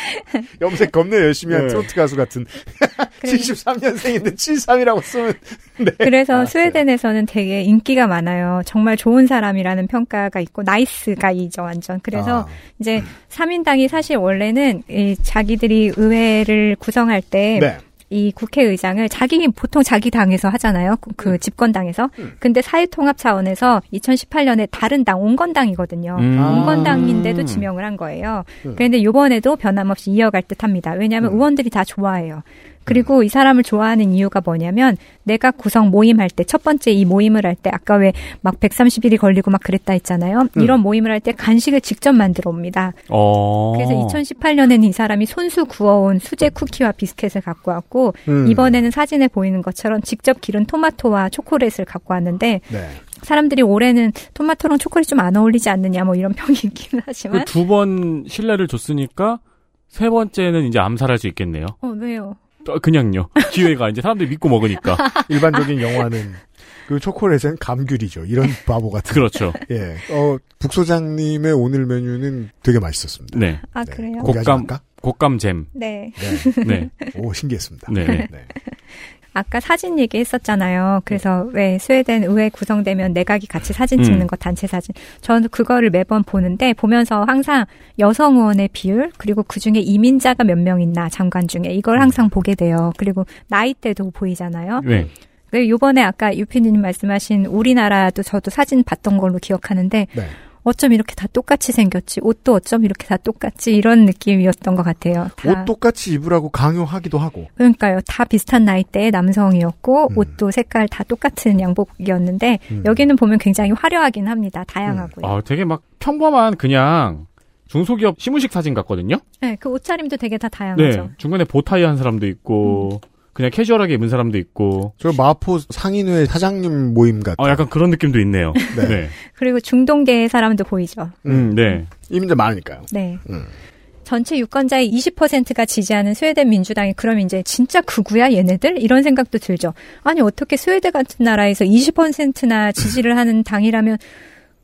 <laughs> 염색 겁내 열심히 한 네. 트로트 가수 같은 <laughs> 73년생인데 73이라고 쓰면 네. 그래서 알았어요. 스웨덴에서는 되게 인기가 많아요. 정말 좋은 사람이라는 평가가 있고 nice guy죠 완전. 그래서 아. 이제 3인당이 사실 원래는 이 자기들이 의회를 구성할 때 네. 이 국회의장을 자기 보통 자기 당에서 하잖아요. 그- 음. 그 집권당에서. 근데 사회통합 차원에서 2018년에 다른 당 온건당이거든요. 음. 온건당인데도 아. 지명을 한 거예요. 음. 그런데 이번에도 변함없이 이어갈 듯합니다. 왜냐하면 의원들이 다 좋아해요. 그리고 이 사람을 좋아하는 이유가 뭐냐면 내가 구성 모임할 때 첫 번째 이 모임을 할 때 아까 왜 막 130일이 걸리고 막 그랬다 했잖아요. 음. 이런 모임을 할 때 간식을 직접 만들어 옵니다. 어. 그래서 2018년에는 이 사람이 손수 구워온 수제 쿠키와 비스켓을 갖고 왔고 음. 이번에는 사진에 보이는 것처럼 직접 기른 토마토와 초콜릿을 갖고 왔는데 네. 사람들이 올해는 토마토랑 초콜릿 좀 안 어울리지 않느냐 뭐 이런 <laughs> 평이 있긴 하지만 그 두 번 신뢰를 줬으니까 세 번째는 이제 암살할 수 있겠네요. 어 왜요? 어, 그냥요. 기회가 이제 사람들이 믿고 먹으니까. <laughs> 일반적인 영화는 그 초콜릿은 감귤이죠. 이런 <laughs> 바보 같은. 그렇죠. 예. 어, 북소장님의 오늘 메뉴는 되게 맛있었습니다. 네. 아 그래요? 공개하지 곶감? 곶감잼. 네. 네. 오, 신기했습니다. 네. 네. 아까 사진 얘기했었잖아요. 그래서 왜 스웨덴 의회 구성되면 내각이 같이 사진 음. 찍는 거 단체 사진. 저는 그거를 매번 보는데 보면서 항상 여성 의원의 비율 그리고 그 중에 이민자가 몇 명 있나 장관 중에 이걸 항상 보게 돼요. 그리고 나이대도 보이잖아요. 네. 그 요번에 아까 유피디님 말씀하신 우리나라도 저도 사진 봤던 걸로 기억하는데 네. 어쩜 이렇게 다 똑같이 생겼지 옷도 어쩜 이렇게 다 똑같지 이런 느낌이었던 것 같아요. 다. 옷 똑같이 입으라고 강요하기도 하고. 그러니까요. 다 비슷한 나이대의 남성이었고 음. 옷도 색깔 다 똑같은 양복이었는데 음. 여기는 보면 굉장히 화려하긴 합니다. 다양하고요. 아, 되게 막 평범한 그냥 중소기업 시무식 사진 같거든요. 네, 그 옷차림도 되게 다 다양하죠. 네. 중간에 보타이 한 사람도 있고 그냥 캐주얼하게 입은 사람도 있고. 저 마포 상인회 사장님 모임 같은. 어, 약간 그런 느낌도 있네요. <laughs> 네. 네. 그리고 중동계의 사람도 보이죠. 음, 네. 이민자 많으니까요. 네. 음. 전체 유권자의 20%가 지지하는 스웨덴 민주당이 그럼 이제 진짜 극우야 얘네들 이런 생각도 들죠. 아니 어떻게 스웨덴 같은 나라에서 20%나 지지를 하는 당이라면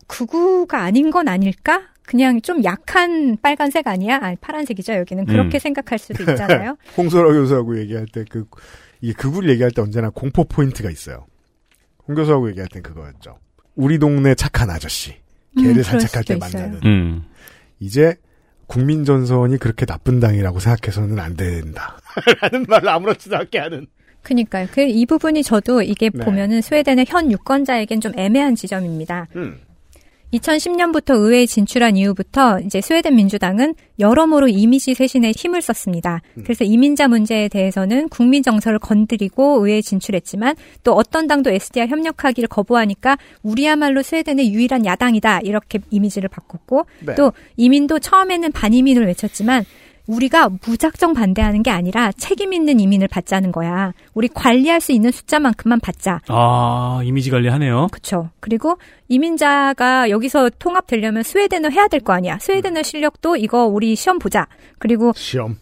극우가 아닌 건 아닐까? 그냥 좀 약한 빨간색 아니야? 아니 파란색이죠 여기는 그렇게 음. 생각할 수도 있잖아요. <laughs> 홍소라 교수하고 얘기할 때 그, 이게 그걸 얘기할 때 언제나 공포 포인트가 있어요. 홍 교수하고 얘기할 땐 그거였죠. 우리 동네 착한 아저씨. 개를 음, 산책할 때. 만나는. 음. 이제 국민전선이 그렇게 나쁜 당이라고 생각해서는 안 된다. <laughs> 라는 말을 아무렇지도 않게 하는. 그니까요. 그 이 부분이 저도 이게 네. 보면은 스웨덴의 현 유권자에겐 좀 애매한 지점입니다. 음. 2010년부터 의회에 진출한 이후부터 이제 스웨덴 민주당은 여러모로 이미지 쇄신에 힘을 썼습니다. 그래서 이민자 문제에 대해서는 국민 정서를 건드리고 의회에 진출했지만 또 어떤 당도 SD와 협력하기를 거부하니까 우리야말로 스웨덴의 유일한 야당이다 이렇게 이미지를 바꿨고 네. 또 이민도 처음에는 반이민을 외쳤지만 우리가 무작정 반대하는 게 아니라 책임 있는 이민을 받자는 거야. 우리 관리할 수 있는 숫자만큼만 받자. 아, 이미지 관리하네요. 그렇죠. 그리고 이민자가 여기서 통합되려면 스웨덴어 해야 될 거 아니야. 스웨덴어 실력도 이거 우리 시험 보자. 그리고 시험.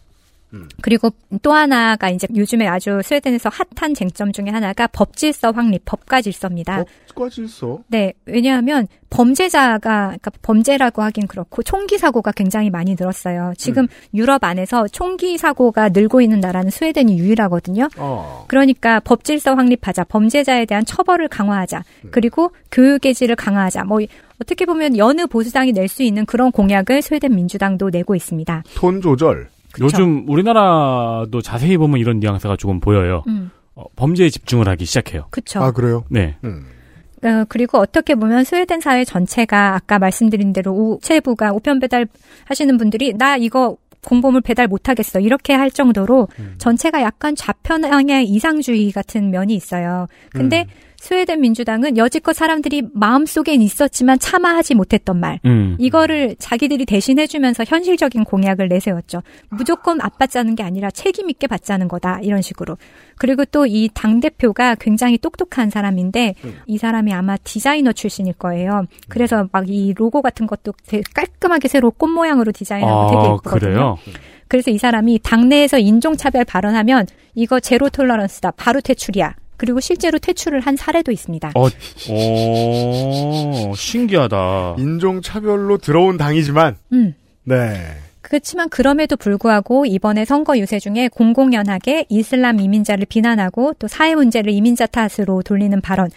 그리고 또 하나가 이제 요즘에 아주 스웨덴에서 핫한 쟁점 중에 하나가 법 질서 확립, 법과 질서입니다. 법과 질서? 네, 왜냐하면 범죄자가 그러니까 범죄라고 하긴 그렇고 총기 사고가 굉장히 많이 늘었어요. 지금 유럽 안에서 총기 사고가 늘고 있는 나라는 스웨덴이 유일하거든요. 어. 그러니까 법 질서 확립하자, 범죄자에 대한 처벌을 강화하자, 그리고 교육의 질을 강화하자. 뭐 어떻게 보면 여느 보수당이 낼 수 있는 그런 공약을 스웨덴 민주당도 내고 있습니다. 톤 조절. 요즘 우리나라도 자세히 보면 이런 뉘앙스가 조금 보여요. 음. 어, 범죄에 집중을 하기 시작해요. 그쵸. 아, 그래요? 네. 어, 그리고 어떻게 보면 스웨덴 사회 전체가 아까 말씀드린 대로 우체부가 우편 배달 하시는 분들이 나 이거 공범을 배달 못하겠어 이렇게 할 정도로 전체가 약간 좌편향의 이상주의 같은 면이 있어요. 근데 스웨덴 민주당은 여지껏 사람들이 마음속엔 있었지만 참아하지 못했던 말. 음. 이거를 자기들이 대신 해주면서 현실적인 공약을 내세웠죠. 무조건 앞받자는 게 아니라 책임 있게 받자는 거다. 이런 식으로. 그리고 또 이 당 대표가 굉장히 똑똑한 사람인데 이 사람이 아마 디자이너 출신일 거예요. 그래서 막 이 로고 같은 것도 되게 깔끔하게 새로 꽃 모양으로 디자인하고 아, 되게 예쁘거든요. 그래요? 그래서 이 사람이 당내에서 인종차별 발언하면 이거 제로 톨러런스다. 바로 퇴출이야. 그리고 실제로 퇴출을 한 사례도 있습니다. 어, 오, 신기하다. 인종차별로 들어온 당이지만, 음. 네. 그렇지만 그럼에도 불구하고 이번에 선거 유세 중에 공공연하게 이슬람 이민자를 비난하고 또 사회 문제를 이민자 탓으로 돌리는 발언,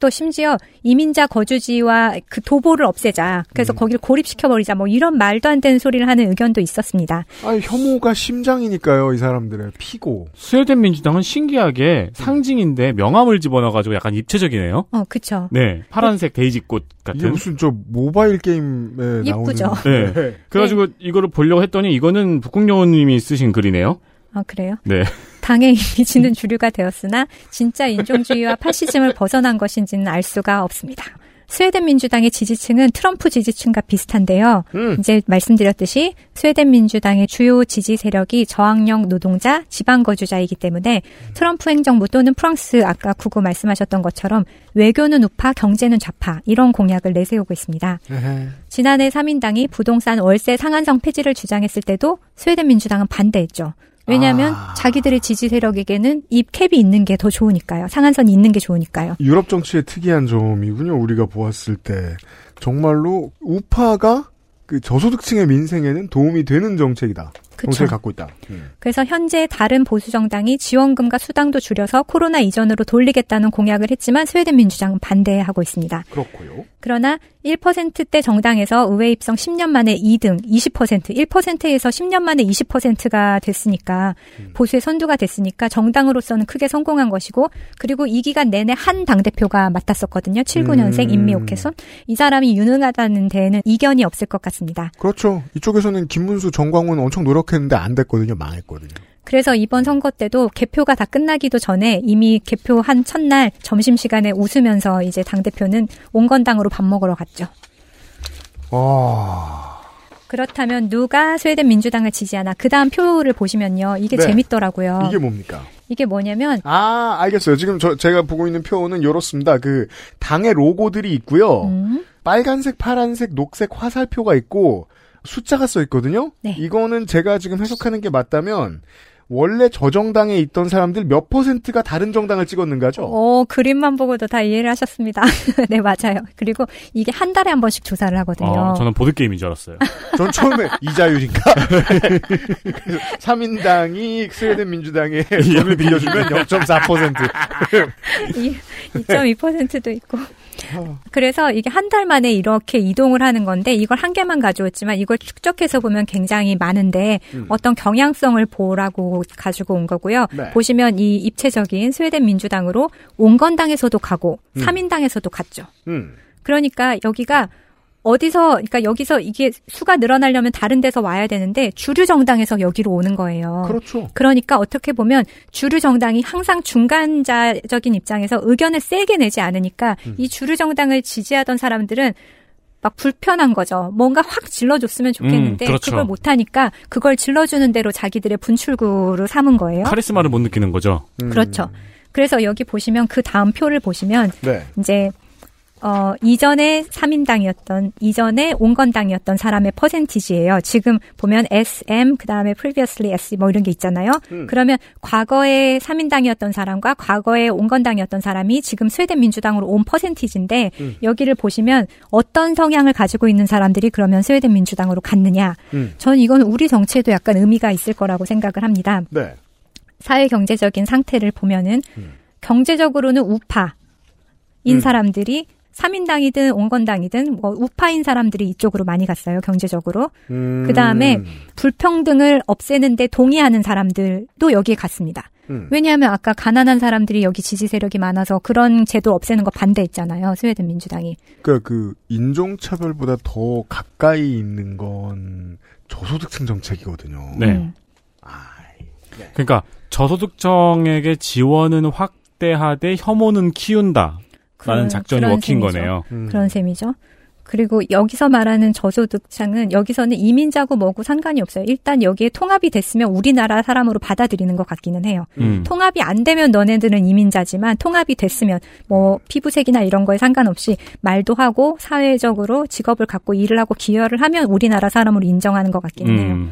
또 심지어 이민자 거주지와 그 도보를 없애자. 그래서 거기를 고립시켜버리자. 뭐 이런 말도 안 되는 소리를 하는 의견도 있었습니다. 아 혐오가 심장이니까요, 이 사람들의 피고. 스웨덴 민주당은 신기하게 상징인데 명함을 집어넣어가지고 약간 입체적이네요. 어, 그쵸. 네, 파란색 데이지 꽃 같은. 이게 무슨 저 모바일 게임에 예쁘죠. 나오는. 네. 그래가지고 이거를 보려고 했더니 이거는 북극여우님이 쓰신 글이네요. 아, 그래요? 네. 당의 이미지는 주류가 되었으나 진짜 인종주의와 파시즘을 벗어난 것인지는 알 수가 없습니다. 스웨덴 민주당의 지지층은 트럼프 지지층과 비슷한데요. 음. 이제 말씀드렸듯이 스웨덴 민주당의 주요 지지 세력이 저학력 노동자, 지방 거주자이기 때문에 트럼프 행정부 또는 프랑스 아까 구구 말씀하셨던 것처럼 외교는 우파, 경제는 좌파 이런 공약을 내세우고 있습니다. 지난해 3인당이 부동산 월세 상한선 폐지를 주장했을 때도 스웨덴 민주당은 반대했죠. 왜냐하면 아. 자기들의 지지 세력에게는 이 캡이 있는 게 더 좋으니까요. 상한선이 있는 게 좋으니까요. 유럽 정치의 특이한 점이군요. 우리가 보았을 때 정말로 우파가 그 저소득층의 민생에는 도움이 되는 정책이다. 정책을 갖고 있다. 음. 그래서 현재 다른 보수 정당이 지원금과 수당도 줄여서 코로나 이전으로 돌리겠다는 공약을 했지만 스웨덴 민주당은 반대하고 있습니다. 그렇고요. 그러나 1%대 정당에서 의회 입성 10년 만에 2등, 20%, 1%에서 10년 만에 20%가 됐으니까 보수의 선두가 됐으니까 정당으로서는 크게 성공한 것이고 그리고 이 기간 내내 한 당 대표가 맡았었거든요. 79년생 음. 임미오케손. 이 사람이 유능하다는 데에는 이견이 없을 것 같습니다. 그렇죠. 이쪽에서는 김문수, 정광훈 엄청 노력 했는데 안 됐거든요. 망했거든요. 그래서 이번 선거 때도 개표가 다 끝나기도 전에 이미 개표한 첫날 점심시간에 웃으면서 이제 당대표는 온건당으로 밥 먹으러 갔죠. 아, 그렇다면 누가 스웨덴 민주당을 지지하나 그 다음 표를 보시면요. 이게 네. 재밌더라고요. 이게 뭡니까? 이게 뭐냐면 아, 알겠어요. 지금 저, 제가 보고 있는 표는 이렇습니다. 그, 당의 로고들이 있고요. 음. 빨간색, 파란색, 녹색 화살표가 있고, 숫자가 써 있거든요? 네. 이거는 제가 지금 해석하는 게 맞다면, 원래 저 정당에 있던 사람들 몇 퍼센트가 다른 정당을 찍었는가죠? 어, 그림만 보고도 다 이해를 하셨습니다. <laughs> 네, 맞아요. 그리고 이게 한 달에 한 번씩 조사를 하거든요. 어, 저는 보드게임인 줄 알았어요. <laughs> 전 처음에 이자율인가? <laughs> 3인당이 스웨덴 민주당에 돈을 빌려주면 0.4%. 이- 2.2%도 있고. 그래서 이게 한 달 만에 이렇게 이동을 하는 건데 이걸 한 개만 가져왔지만 이걸 축적해서 보면 굉장히 많은데 음. 어떤 경향성을 보라고 가지고 온 거고요. 네. 보시면 이 입체적인 스웨덴 민주당으로 온건당에서도 가고 음. 3인당에서도 갔죠. 음. 그러니까 여기가 어디서 그러니까 여기서 이게 수가 늘어나려면 다른 데서 와야 되는데 주류 정당에서 여기로 오는 거예요. 그렇죠. 그러니까 어떻게 보면 주류 정당이 항상 중간자적인 입장에서 의견을 세게 내지 않으니까 음. 이 주류 정당을 지지하던 사람들은 막 불편한 거죠. 뭔가 확 질러줬으면 좋겠는데 음, 그렇죠. 그걸 못하니까 그걸 질러주는 대로 자기들의 분출구로 삼은 거예요. 카리스마를 못 느끼는 거죠. 그렇죠. 그래서 여기 보시면 그 다음 표를 보시면 네. 이제 어 이전에 3인당이었던 이전에 온건당이었던 사람의 퍼센티지예요. 지금 보면 SM 그다음에 previously S 뭐 이런 게 있잖아요. 음. 그러면 과거에 3인당이었던 사람과 과거에 온건당이었던 사람이 지금 스웨덴 민주당으로 온 퍼센티지인데 음. 여기를 보시면 어떤 성향을 가지고 있는 사람들이 그러면 스웨덴 민주당으로 갔느냐. 음. 저는 이건 우리 정치에도 약간 의미가 있을 거라고 생각을 합니다. 네. 사회 경제적인 상태를 보면은 경제적으로는 우파인 음. 사람들이 3인당이든 온건당이든 뭐 우파인 사람들이 이쪽으로 많이 갔어요. 경제적으로. 음. 그 다음에 불평등을 없애는데 동의하는 사람들도 여기에 갔습니다. 음. 왜냐하면 아까 가난한 사람들이 여기 지지 세력이 많아서 그런 제도 없애는 거 반대했잖아요. 스웨덴 민주당이. 그러니까 그 인종 차별보다 더 가까이 있는 건 저소득층 정책이거든요. 네. 음. 그러니까 저소득층에게 지원은 확대하되 혐오는 키운다. 라는 그런- 작전이 셈이죠. 거네요. 그런 셈이죠. 그리고 여기서 말하는 저소득층은 여기서는 이민자고 뭐고 상관이 없어요. 일단 여기에 통합이 됐으면 우리나라 사람으로 받아들이는 것 같기는 해요. 음. 통합이 안 되면 너네들은 이민자지만 통합이 됐으면 뭐 피부색이나 이런 거에 상관없이 말도 하고 사회적으로 직업을 갖고 일을 하고 기여를 하면 우리나라 사람으로 인정하는 것 같기는 해요.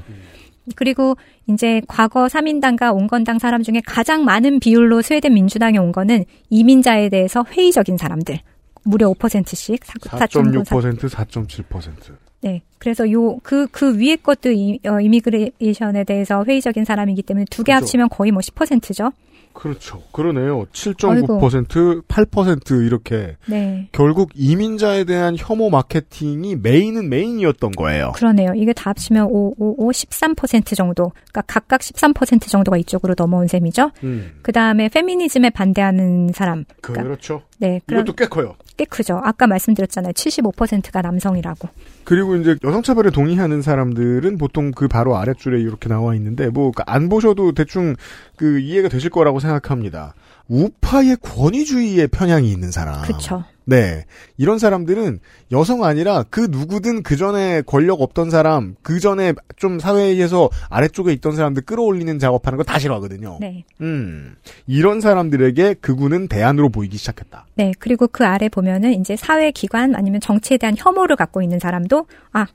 음. 그리고 이제 과거 3인당과 온건당 사람 중에 가장 많은 비율로 스웨덴 민주당에 온 거는 이민자에 대해서 회의적인 사람들. 무려 5%씩 4.6% 4.7%. 네. 그래서 요, 그, 그 위에 것도 이, 어, 이미그레이션에 대해서 회의적인 사람이기 때문에 두개 그렇죠. 합치면 거의 뭐 10%죠. 그렇죠. 그러네요. 7.9%, 8% 이렇게 네. 결국 이민자에 대한 혐오 마케팅이 메인은 메인이었던 거예요. 그러네요. 이게 다 합치면 5, 5, 5, 13% 정도. 그러니까 각각 13% 정도가 이쪽으로 넘어온 셈이죠. 음. 그 다음에 페미니즘에 반대하는 사람. 그러니까 그렇죠. 네. 이것도 꽤 커요. 꽤 크죠. 아까 말씀드렸잖아요. 75%가 남성이라고. 그리고 이제 여성 차별에 동의하는 사람들은 보통 그 바로 아랫줄에 이렇게 나와 있는데 뭐 안 보셔도 대충 그 이해가 되실 거라고 생각합니다. 우파의 권위주의의 편향이 있는 사람. 그쵸. 네. 이런 사람들은 여성 아니라 그 누구든 그 전에 권력 없던 사람, 그 전에 좀 사회에서 아래쪽에 있던 사람들 끌어올리는 작업하는 거 다 싫어하거든요. 네. 음. 이런 사람들에게 극우는 대안으로 보이기 시작했다. 네. 그리고 그 아래 보면은 이제 사회기관 아니면 정치에 대한 혐오를 갖고 있는 사람도 아,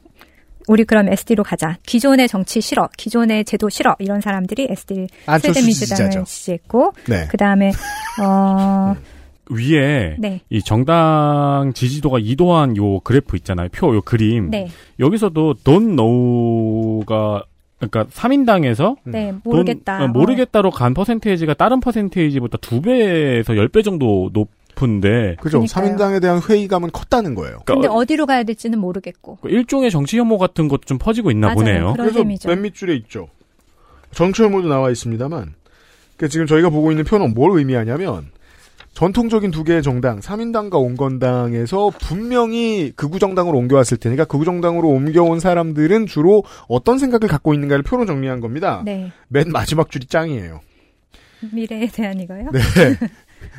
우리 그럼 SD로 가자. 기존의 정치 싫어. 기존의 제도 싫어. 이런 사람들이 SD 지지자죠. 지지했고 네. 그 다음에 <laughs> 어 위에 네. 이 정당 지지도가 이도한 요 그래프 있잖아요. 표, 요 그림. 네. 여기서도 돈 노우가 그러니까 3인당에서 네, 모르겠다. 돈, 어, 모르겠다로 간 퍼센테이지가 다른 퍼센테이지보다 두 배에서 열 배 정도 높은데 그죠. 3인당에 대한 회의감은 컸다는 거예요. 근데 어디로 가야 될지는 모르겠고. 그 일종의 정치 혐오 같은 것도 좀 퍼지고 있나 맞아요. 보네요. 그런 그래서 셈이죠. 맨 밑줄에 있죠. 정치 혐오도 나와 있습니다만, 그 지금 저희가 보고 있는 표는 뭘 의미하냐면, 전통적인 두 개의 정당, 3인당과 온건당에서 분명히 극우 정당으로 옮겨왔을 테니까 극우 정당으로 옮겨온 사람들은 주로 어떤 생각을 갖고 있는가를 표로 정리한 겁니다. 네. 맨 마지막 줄이 짱이에요. 미래에 대한 이거요? 네.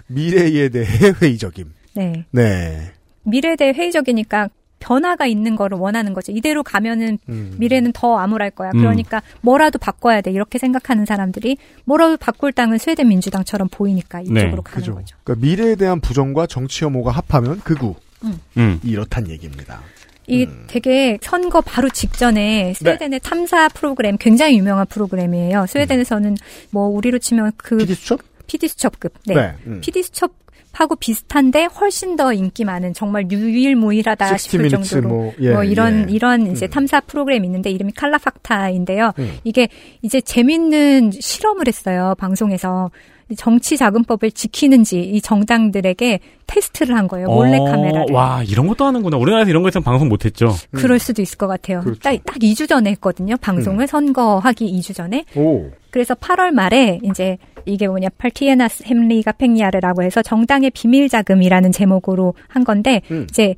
미래에 대해 회의적임. 네. 네. 미래에 대해 회의적이니까 변화가 있는 거를 원하는 거죠. 이대로 가면은 음. 미래는 더 암울할 거야. 음. 그러니까 뭐라도 바꿔야 돼. 이렇게 생각하는 사람들이 뭐라도 바꿀 땅은 스웨덴 민주당처럼 보이니까 이쪽으로 가는 그죠. 거죠. 그러니까 미래에 대한 부정과 정치 혐오가 합하면 극우. 음. 음. 이렇단 얘기입니다. 이 되게 선거 바로 직전에 스웨덴의 탐사 프로그램 굉장히 유명한 프로그램이에요. 스웨덴에서는 뭐 우리로 치면 그 PD 수첩? PD 수첩급. 네. 네, 음. PD 수첩 하고 비슷한데 훨씬 더 인기 많은 정말 유일무이하다 60 싶을 정도로 뭐, 예, 이런 예. 이런 이제 탐사 프로그램이 있는데 이름이 칼라팍타인데요. 음. 이게 이제 재밌는 실험을 했어요. 방송에서 이 정치 자금법을 지키는지 이 정당들에게 테스트를 한 거예요. 몰래 어, 카메라를. 와, 이런 것도 하는구나. 우리나라에서 이런 거 있으면 방송 못 했죠. 그럴 수도 있을 것 같아요. 그렇죠. 딱, 딱 2주 전에 했거든요. 방송을 선거하기 2주 전에. 오. 그래서 8월 말에 이제 이게 뭐냐 partiernas hemliga pengar라고 해서 정당의 비밀 자금이라는 제목으로 한 건데 음. 이제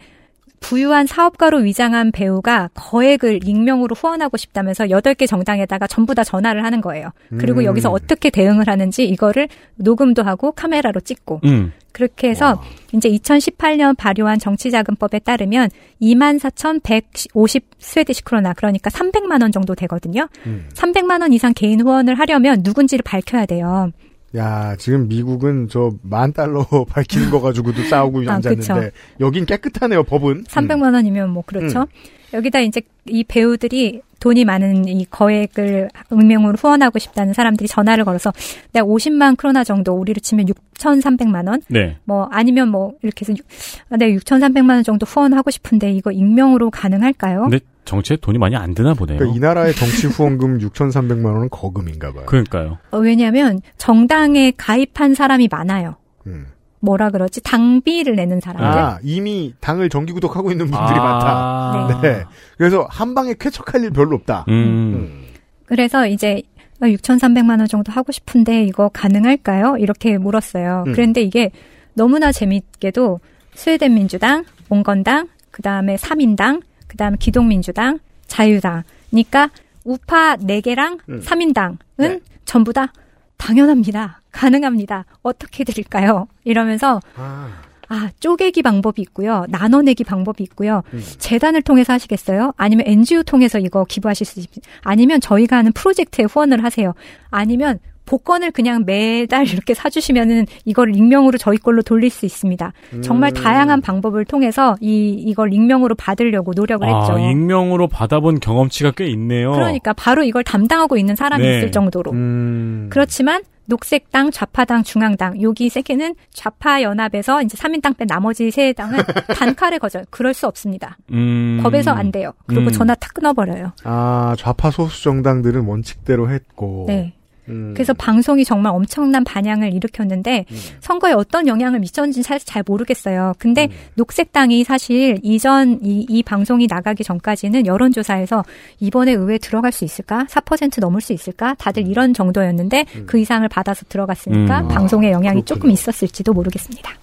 부유한 사업가로 위장한 배우가 거액을 익명으로 후원하고 싶다면서 8개 정당에다가 전부 다 전화를 하는 거예요. 그리고 음. 여기서 어떻게 대응을 하는지 이거를 녹음도 하고 카메라로 찍고 음. 그렇게 해서 이제 2018년 발효한 정치자금법에 따르면 24,150 Swedish krona 그러니까 300만 원 정도 되거든요. 음. 300만 원 이상 개인 후원을 하려면 누군지를 밝혀야 돼요. 야, 지금 미국은 저 만 달러 <laughs> 밝히는 거 가지고도 싸우고 아, 앉았는데 그쵸. 여긴 깨끗하네요, 법은. 300만 원이면 뭐 그렇죠. 음. 여기다 이제 이 배우들이 돈이 많은 이 거액을 익명으로 후원하고 싶다는 사람들이 전화를 걸어서 내가 50만 크로나 정도 우리로 치면 6,300만 원 네. 뭐 아니면 뭐 이렇게 해서 육- 아, 내가 6,300만 원 정도 후원하고 싶은데 이거 익명으로 가능할까요? 근데 정치에 돈이 많이 안 드나 보네요. 그러니까 이 나라의 정치 후원금 <laughs> 6,300만 원은 거금인가 봐요. 그러니까요. 어, 왜냐하면 정당에 가입한 사람이 많아요. 음. 뭐라 그러지? 당비를 내는 사람들. 아, 이미 당을 정기 구독하고 있는 분들이 아. 많다. 네. 그래서 한 방에 쾌척할 일 별로 없다. 음. 그래서 이제 6,300만 원 정도 하고 싶은데 이거 가능할까요? 이렇게 물었어요. 음. 그런데 이게 너무나 재밌게도 스웨덴 민주당, 온건당, 그 다음에 3인당, 그다음에 기독민주당, 자유당. 그러니까 우파 4개랑 음. 3인당은 전부 다 당연합니다. 가능합니다. 어떻게 드릴까요? 이러면서 아. 아, 쪼개기 방법이 있고요. 나눠내기 방법이 있고요. 음. 재단을 통해서 하시겠어요? 아니면 NGO 통해서 이거 기부하실 수 있, 아니면 저희가 하는 프로젝트에 후원을 하세요. 아니면 복권을 그냥 매달 이렇게 사주시면은 이걸 익명으로 저희 걸로 돌릴 수 있습니다. 정말 음. 다양한 방법을 통해서 이 이걸 익명으로 받으려고 노력을 했죠. 아, 익명으로 받아본 경험치가 꽤 있네요. 그러니까 바로 이걸 담당하고 있는 사람이 네. 있을 정도로. 음. 그렇지만 녹색당, 좌파당, 중앙당 여기 세 개는 좌파 연합에서 이제 3인당 뺀 나머지 세 당은 <laughs> 단칼에 거절. 그럴 수 없습니다. 음. 법에서 안 돼요. 그리고 음. 전화 탁 끊어버려요. 아, 좌파 소수 정당들은 원칙대로 했고. 네. 음. 그래서 방송이 정말 엄청난 반향을 일으켰는데 선거에 어떤 영향을 미쳤는지 사실 잘 모르겠어요. 근데 녹색당이 사실 이전 이, 이 방송이 나가기 전까지는 여론조사에서 이번에 의회 들어갈 수 있을까? 4% 넘을 수 있을까? 다들 이런 정도였는데 그 이상을 받아서 들어갔으니까 음. 방송에 영향이 그렇군요. 조금 있었을지도 모르겠습니다.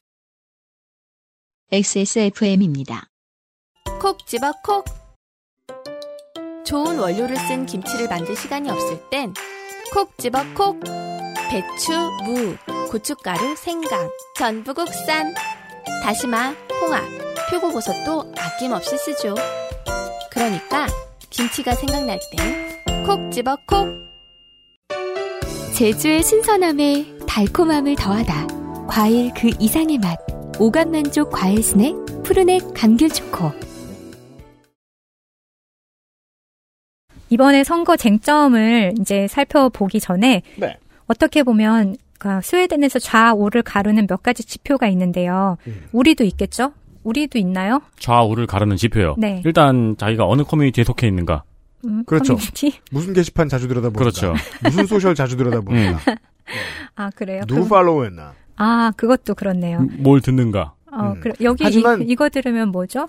XSFM입니다. 콕 집어 콕. 좋은 원료를 쓴 김치를 만들 시간이 없을 땐 콕 집어 콕. 배추, 무, 고춧가루, 생강, 전부 국산. 다시마, 홍합, 표고버섯도 아낌없이 쓰죠. 그러니까 김치가 생각날 땐콕 집어 콕. 제주의 신선함에 달콤함을 더하다. 과일 그 이상의 맛. 오감 만족 과일 스낵 푸르넥 감귤 초코. 이번에 선거 쟁점을 이제 살펴보기 전에 네. 어떻게 보면 그러니까 스웨덴에서 좌우를 가르는 몇 가지 지표가 있는데요. 음. 우리도 있겠죠? 우리도 있나요? 좌우를 가르는 지표요. 네. 일단 자기가 어느 커뮤니티에 속해 있는가. 음, 그렇죠. 커뮤니티? <laughs> 무슨 게시판 자주 들여다보는가. 그렇죠. 무슨 소셜 자주 들여다보는가. 아 그래요? 누구 그- 팔로우했나. 아 그것도 그렇네요. 뭘 듣는가. 어, 그래, 여기 하지만- 이, 거 들으면 뭐죠?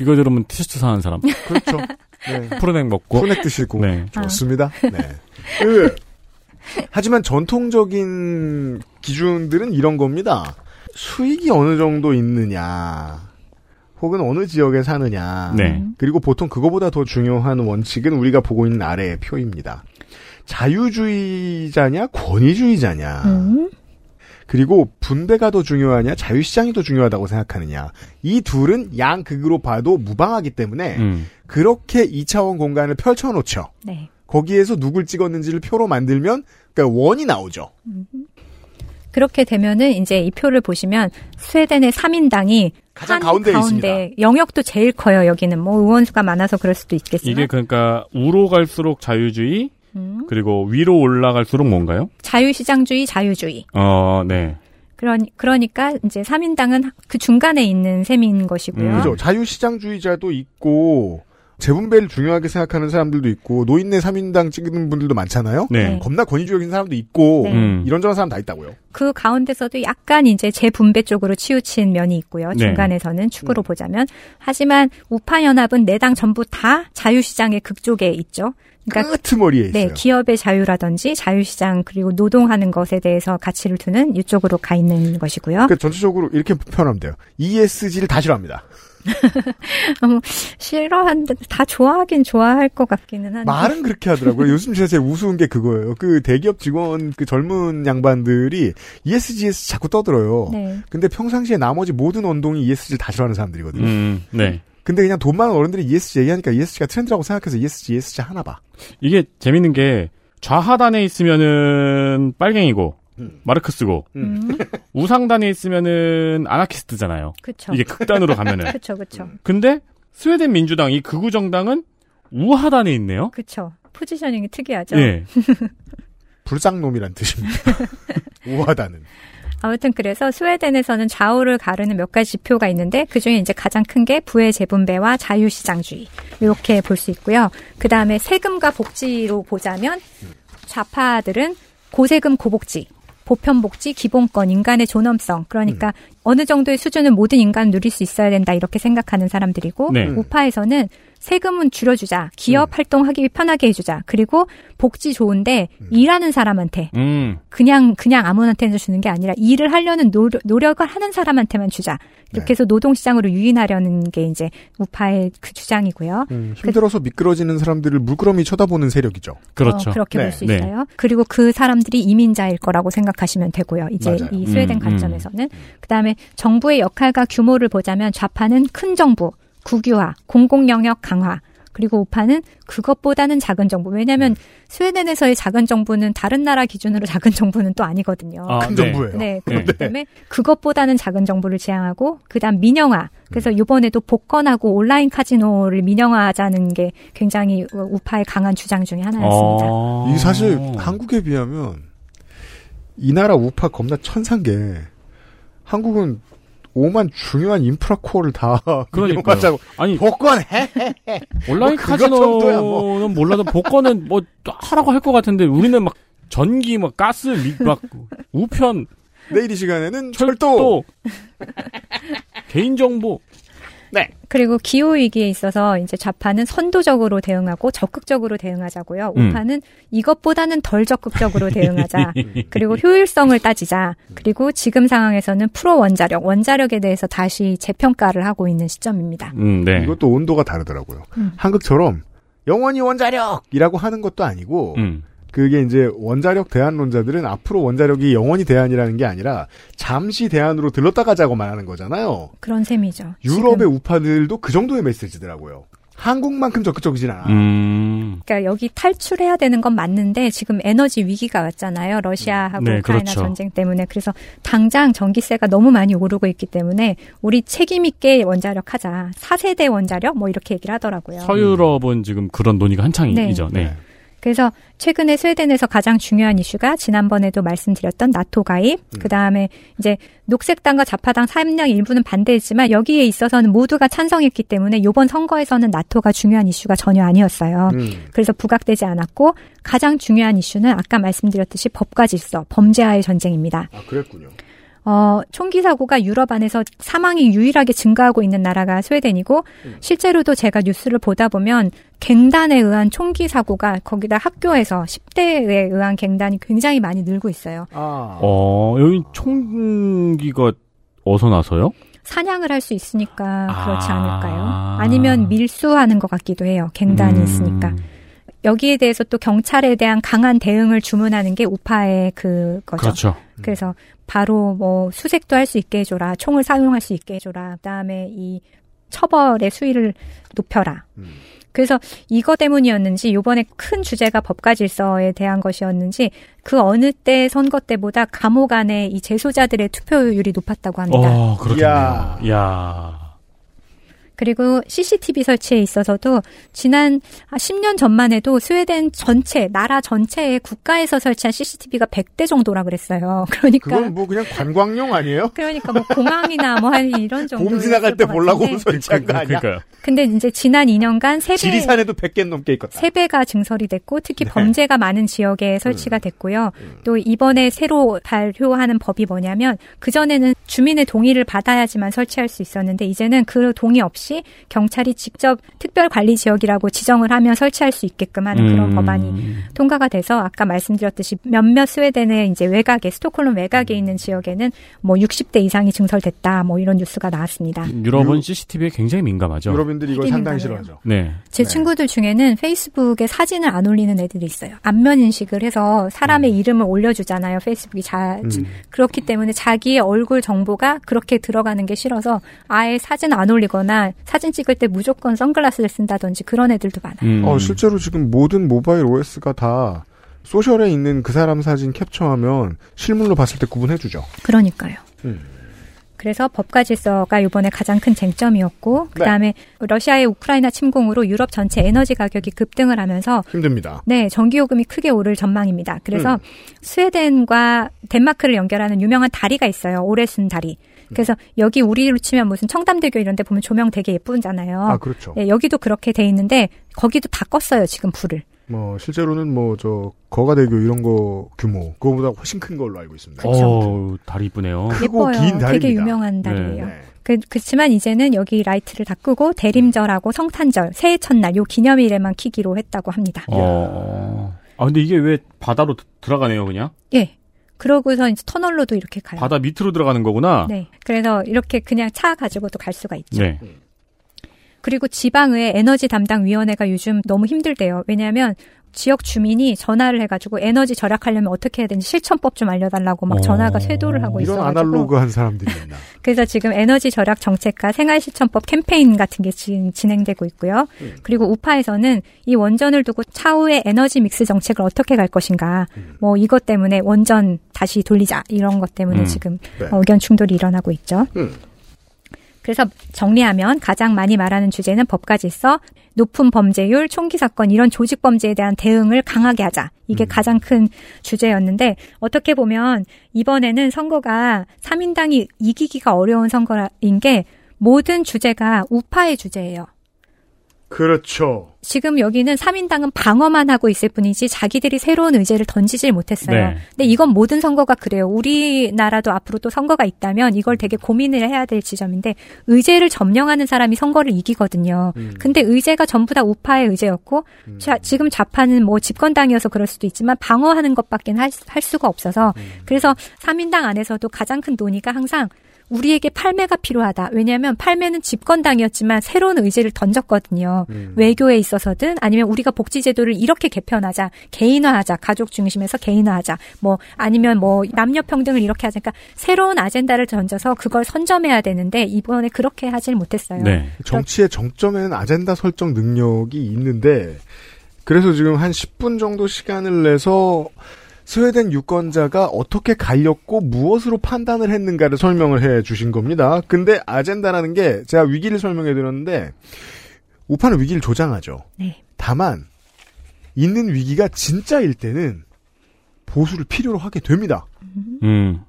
이거 들으면 티셔츠 사는 사람. 그렇죠. <laughs> 네. <laughs> 푸르넥 먹고. 푸르넥 드시고. 네. 좋습니다. 네. 그, 하지만 전통적인 기준들은 이런 겁니다. 수익이 어느 정도 있느냐, 혹은 어느 지역에 사느냐, 네. 그리고 보통 그거보다 더 중요한 원칙은 우리가 보고 있는 아래의 표입니다. 자유주의자냐, 권위주의자냐, 음. 그리고 분배가 더 중요하냐, 자유시장이 더 중요하다고 생각하느냐, 이 둘은 양극으로 봐도 무방하기 때문에 음. 그렇게 2차원 공간을 펼쳐놓죠. 네. 거기에서 누굴 찍었는지를 표로 만들면 그러니까 원이 나오죠. 그렇게 되면은 이제 이 표를 보시면 스웨덴의 3인당이 가장 한 가운데에 가운데 영역도 제일 커요. 여기는 뭐 의원수가 많아서 그럴 수도 있겠지만 이게 그러니까 우로 갈수록 자유주의 음. 그리고 위로 올라갈수록 뭔가요? 자유시장주의, 자유주의. 어, 네. 그러니, 그러니까 이제 3인당은 그 중간에 있는 셈인 것이고요. 그죠. 자유시장주의자도 있고 재분배를 중요하게 생각하는 사람들도 있고 노인네 3인당 찍는 분들도 많잖아요. 네. 겁나 권위주의적인 사람도 있고 네. 음. 이런저런 사람 다 있다고요. 그 가운데서도 약간 이제 재분배 쪽으로 치우친 면이 있고요. 네. 중간에서는 축으로 보자면. 하지만 우파 연합은 네당 전부 다 자유시장의 극쪽에 있죠. 그러니까 끄트머리에 있어요. 네, 기업의 자유라든지 자유시장 그리고 노동하는 것에 대해서 가치를 두는 이쪽으로 가 있는 것이고요. 그러니까 전체적으로 이렇게 표현하면 돼요. ESG를 다 싫어합니다. <laughs> 어, 싫어하는데 다 좋아하긴 좋아할 것 같기는 한데. 말은 그렇게 하더라고요. <laughs> 요즘 제가 제일 우스운 게 그거예요. 그 대기업 직원 그 젊은 양반들이 ESG에서 자꾸 떠들어요. 네. 근데 평상시에 나머지 모든 운동이 ESG를 다 싫어하는 사람들이거든요. 음, 네. 근데 그냥 돈 많은 어른들이 ESG 얘기하니까 ESG가 트렌드라고 생각해서 ESG, ESG 하나 봐. 이게 재밌는 게 좌하단에 있으면은 빨갱이고 마르크스고 음. <laughs> 우상단에 있으면은 아나키스트잖아요. 그쵸. 이게 극단으로 가면은. <laughs> 그쵸, 그쵸. 근데 스웨덴 민주당 이 극우 정당은 우하단에 있네요. 그쵸. 포지셔닝이 특이하죠. 예. <laughs> 불쌍놈이란 뜻입니다. 우하다는. 아무튼 그래서 스웨덴에서는 좌우를 가르는 몇 가지 지표가 있는데 그 중에 이제 가장 큰 게 부의 재분배와 자유시장주의 이렇게 볼 수 있고요. 그 다음에 세금과 복지로 보자면 좌파들은 고세금 고복지, 보편복지, 기본권, 인간의 존엄성 그러니까 어느 정도의 수준은 모든 인간 누릴 수 있어야 된다 이렇게 생각하는 사람들이고 네. 우파에서는 세금은 줄여주자, 기업 활동하기 편하게 해주자, 그리고 복지 좋은데 일하는 사람한테 음. 그냥 그냥 아무한테나 주는 게 아니라 일을 하려는 노력, 노력을 하는 사람한테만 주자. 이렇게 해서 노동시장으로 유인하려는 게 이제 우파의 그 주장이고요. 음, 힘들어서 미끄러지는 사람들을 물끄러미 쳐다보는 세력이죠. 어, 그렇게 네. 볼수 있어요. 그리고 그 사람들이 이민자일 거라고 생각하시면 되고요. 이제 맞아요. 이 스웨덴 음, 관점에서는 그다음에 정부의 역할과 규모를 보자면 좌파는 큰 정부, 국유화, 공공 영역 강화. 그리고 우파는 그것보다는 작은 정부. 왜냐하면 스웨덴에서의 작은 정부는 다른 나라 기준으로 <laughs> 작은 정부는 또 아니거든요. 아, 큰 네. 정부예요. 네, 그렇기 때문에 그것보다는 작은 정부를 지향하고 그다음 민영화. 그래서 이번에도 복권하고 온라인 카지노를 민영화하자는 게 굉장히 우파의 강한 주장 중에 하나였습니다. 이 사실 한국에 비하면 이 나라 우파 겁나 게 한국은 오만 중요한 인프라 코어를 다 <laughs> 그러니까 자고 아니 복권 해. 온라인 뭐 카지노는 뭐. <laughs> 몰라도 복권은 뭐 하라고 할 것 같은데 우리는 막 전기 막 가스 미- 막 우편 내일 이 시간에는 철도 <laughs> 개인 정보 네. 그리고 기후 위기에 있어서 이제 좌파는 선도적으로 대응하고 적극적으로 대응하자고요. 음. 우파는 이것보다는 덜 적극적으로 대응하자. <laughs> 그리고 효율성을 따지자. 그리고 지금 상황에서는 프로 원자력, 원자력에 대해서 다시 재평가를 하고 있는 시점입니다. 음, 네. 이것도 온도가 다르더라고요. 음. 한국처럼 영원히 원자력이라고 하는 것도 아니고 음. 그게 이제 원자력 대안론자들은 앞으로 원자력이 영원히 대안이라는 게 아니라 잠시 대안으로 들렀다 가자고만 하는 거잖아요. 그런 셈이죠. 유럽의 우파들도 그 정도의 메시지더라고요. 한국만큼 적극적이진 않아. 음. 그러니까 여기 탈출해야 되는 건 맞는데 지금 에너지 위기가 왔잖아요. 러시아하고 네, 우크라이나 그렇죠. 전쟁 때문에 그래서 당장 전기세가 너무 많이 오르고 있기 때문에 우리 책임 있게 원자력 하자. 4세대 원자력 뭐 이렇게 얘기를 하더라고요. 서유럽은 지금 그런 논의가 한창이죠. 네. 그래서 최근에 스웨덴에서 가장 중요한 이슈가 지난번에도 말씀드렸던 나토 가입, 그 다음에 이제 녹색당과 좌파당 사임당 일부는 반대했지만 여기에 있어서는 모두가 찬성했기 때문에 이번 선거에서는 나토가 중요한 이슈가 전혀 아니었어요. 음. 그래서 부각되지 않았고 가장 중요한 이슈는 아까 말씀드렸듯이 법과 질서, 범죄와의 전쟁입니다. 아, 그랬군요. 어, 총기 사고가 유럽 안에서 사망이 유일하게 증가하고 있는 나라가 스웨덴이고 실제로도 제가 뉴스를 보다 보면 갱단에 의한 총기 사고가 거기다 학교에서 10대에 의한 갱단이 굉장히 많이 늘고 있어요. 아. 어, 여기 총기가 어디서 나서요? 사냥을 할 수 있으니까 그렇지 아. 않을까요? 아니면 밀수하는 것 같기도 해요. 갱단이 음. 있으니까. 여기에 대해서 또 경찰에 대한 강한 대응을 주문하는 게 우파의 그거죠. 그렇죠. 그래서 바로 뭐 수색도 할 수 있게 해줘라, 총을 사용할 수 있게 해줘라, 그다음에 이 처벌의 수위를 높여라. 그래서 이거 때문이었는지 요번에 큰 주제가 법과 질서에 대한 것이었는지 그 어느 때 선거 때보다 감옥 안에 이 재소자들의 투표율이 높았다고 합니다. 어, 그렇겠네요. 야. 그리고 CCTV 설치에 있어서도 지난 10년 전만 해도 스웨덴 전체 나라 전체에 국가에서 설치한 CCTV가 100대 정도라 그랬어요. <laughs> 그러니까 그건 뭐 그냥 관광용 아니에요? 그러니까 뭐 공항이나 뭐 한 이런 정도 봄 지나갈 때 보려고 설치한 거 아니야? 그러니까요. 근데 이제 지난 2년간 세배 지리산에도 100개 넘게 있겠다. 세 배가 증설이 됐고 특히 네. 범죄가 많은 지역에 설치가 됐고요. 또 이번에 새로 발효하는 법이 뭐냐면 그 전에는 주민의 동의를 받아야지만 설치할 수 있었는데 이제는 그 동의 없이 경찰이 직접 특별 관리 지역이라고 지정을 하면 설치할 수 있게끔 하는 그런 음. 법안이 통과가 돼서 아까 말씀드렸듯이 몇몇 스웨덴의 이제 외곽에 스톡홀름 외곽에 있는 지역에는 뭐 60대 이상이 증설됐다 뭐 이런 뉴스가 나왔습니다. 유럽은 CCTV에 굉장히 민감하죠. 유럽인들이 이걸 상당히. 싫어하죠. 네. 제 친구들 중에는 페이스북에 사진을 안 올리는 애들이 있어요. 안면 인식을 해서 사람의 이름을 올려주잖아요. 페이스북이 자, 음. 그렇기 때문에 자기의 얼굴 정보가 그렇게 들어가는 게 싫어서 아예 사진 안 올리거나 사진 찍을 때 무조건 선글라스를 쓴다든지 그런 애들도 많아요. 음. 어, 실제로 지금 모든 모바일 OS가 다 소셜에 있는 그 사람 사진 캡처하면 실물로 봤을 때 구분해주죠. 그러니까요. 음. 그래서 법과 질서가 이번에 가장 큰 쟁점이었고 그다음에 러시아의 우크라이나 침공으로 유럽 전체 에너지 가격이 급등을 하면서 힘듭니다. 네, 전기 요금이 크게 오를 전망입니다. 그래서 음. 스웨덴과 덴마크를 연결하는 유명한 다리가 있어요. 오레순 다리. 그래서 여기 우리로 치면 무슨 청담대교 이런 데 보면 조명 되게 예쁘잖아요. 아, 그렇죠. 네, 여기도 그렇게 돼 있는데 거기도 다 껐어요, 지금 불을. 뭐 실제로는 뭐 저 거가대교 이런 거 규모 그거보다 훨씬 큰 걸로 알고 있습니다. 어, 다리 이쁘네요. 크고 예뻐요. 긴 다리입니다. 되게 유명한 다리예요. 네. 그, 그렇지만 이제는 여기 라이트를 다 끄고 대림절하고 성탄절, 새해 첫날 요 기념일에만 키기로 했다고 합니다. 어. 아, 근데 이게 왜 바다로 드- 들어가네요, 그냥? 예. 그러고서 이제 터널로도 이렇게 가요. 바다 밑으로 들어가는 거구나? 네. 그래서 이렇게 그냥 차 가지고도 갈 수가 있죠. 네. 그리고 지방의 에너지 담당 위원회가 요즘 너무 힘들대요. 왜냐하면 지역 주민이 전화를 해가지고 에너지 절약하려면 어떻게 해야 되는지 실천법 좀 알려달라고 막 전화가 쇄도를 하고 이런 있어가지고 아날로그한 사람들이 있나. <laughs> 그래서 지금 에너지 절약 정책과 생활실천법 캠페인 같은 게 지금 진행되고 있고요. 음. 그리고 우파에서는 이 원전을 두고 차후에 에너지 믹스 정책을 어떻게 갈 것인가, 음. 뭐 이것 때문에 원전 다시 돌리자 이런 것 때문에 음. 지금 네. 어, 의견 충돌이 일어나고 있죠. 음. 그래서 정리하면 가장 많이 말하는 주제는 법과 질서, 높은 범죄율, 총기 사건 이런 조직 범죄에 대한 대응을 강하게 하자. 이게 가장 큰 주제였는데 어떻게 보면 이번에는 선거가 3인당이 이기기가 어려운 선거인 게 모든 주제가 우파의 주제예요. 그렇죠. 지금 여기는 3인당은 방어만 하고 있을 뿐이지 자기들이 새로운 의제를 던지질 못했어요. 네. 근데 이건 모든 선거가 그래요. 우리나라도 앞으로 또 선거가 있다면 이걸 되게 고민을 해야 될 지점인데 의제를 점령하는 사람이 선거를 이기거든요. 근데 의제가 전부 다 우파의 의제였고 자, 지금 좌파는 뭐 집권당이어서 그럴 수도 있지만 방어하는 것밖에 할, 할 수가 없어서 그래서 3인당 안에서도 가장 큰 논의가 항상 우리에게 팔매가 필요하다. 왜냐하면 팔매는 집권당이었지만 새로운 의제를 던졌거든요. 외교에 있어서든 아니면 우리가 복지제도를 이렇게 개편하자, 개인화하자, 가족 중심에서 개인화하자, 뭐 아니면 뭐 남녀 평등을 이렇게 하자. 그러니까 새로운 아젠다를 던져서 그걸 선점해야 되는데 이번에 그렇게 하질 못했어요. 네. 정치의 정점에는 아젠다 설정 능력이 있는데 그래서 지금 한 10분 정도 시간을 내서 스웨덴 유권자가 어떻게 갈렸고 무엇으로 판단을 했는가를 설명을 해 주신 겁니다. 근데 아젠다라는 게 제가 위기를 설명해 드렸는데 우파는 위기를 조장하죠. 네. 다만 있는 위기가 진짜일 때는 보수를 필요로 하게 됩니다. 음.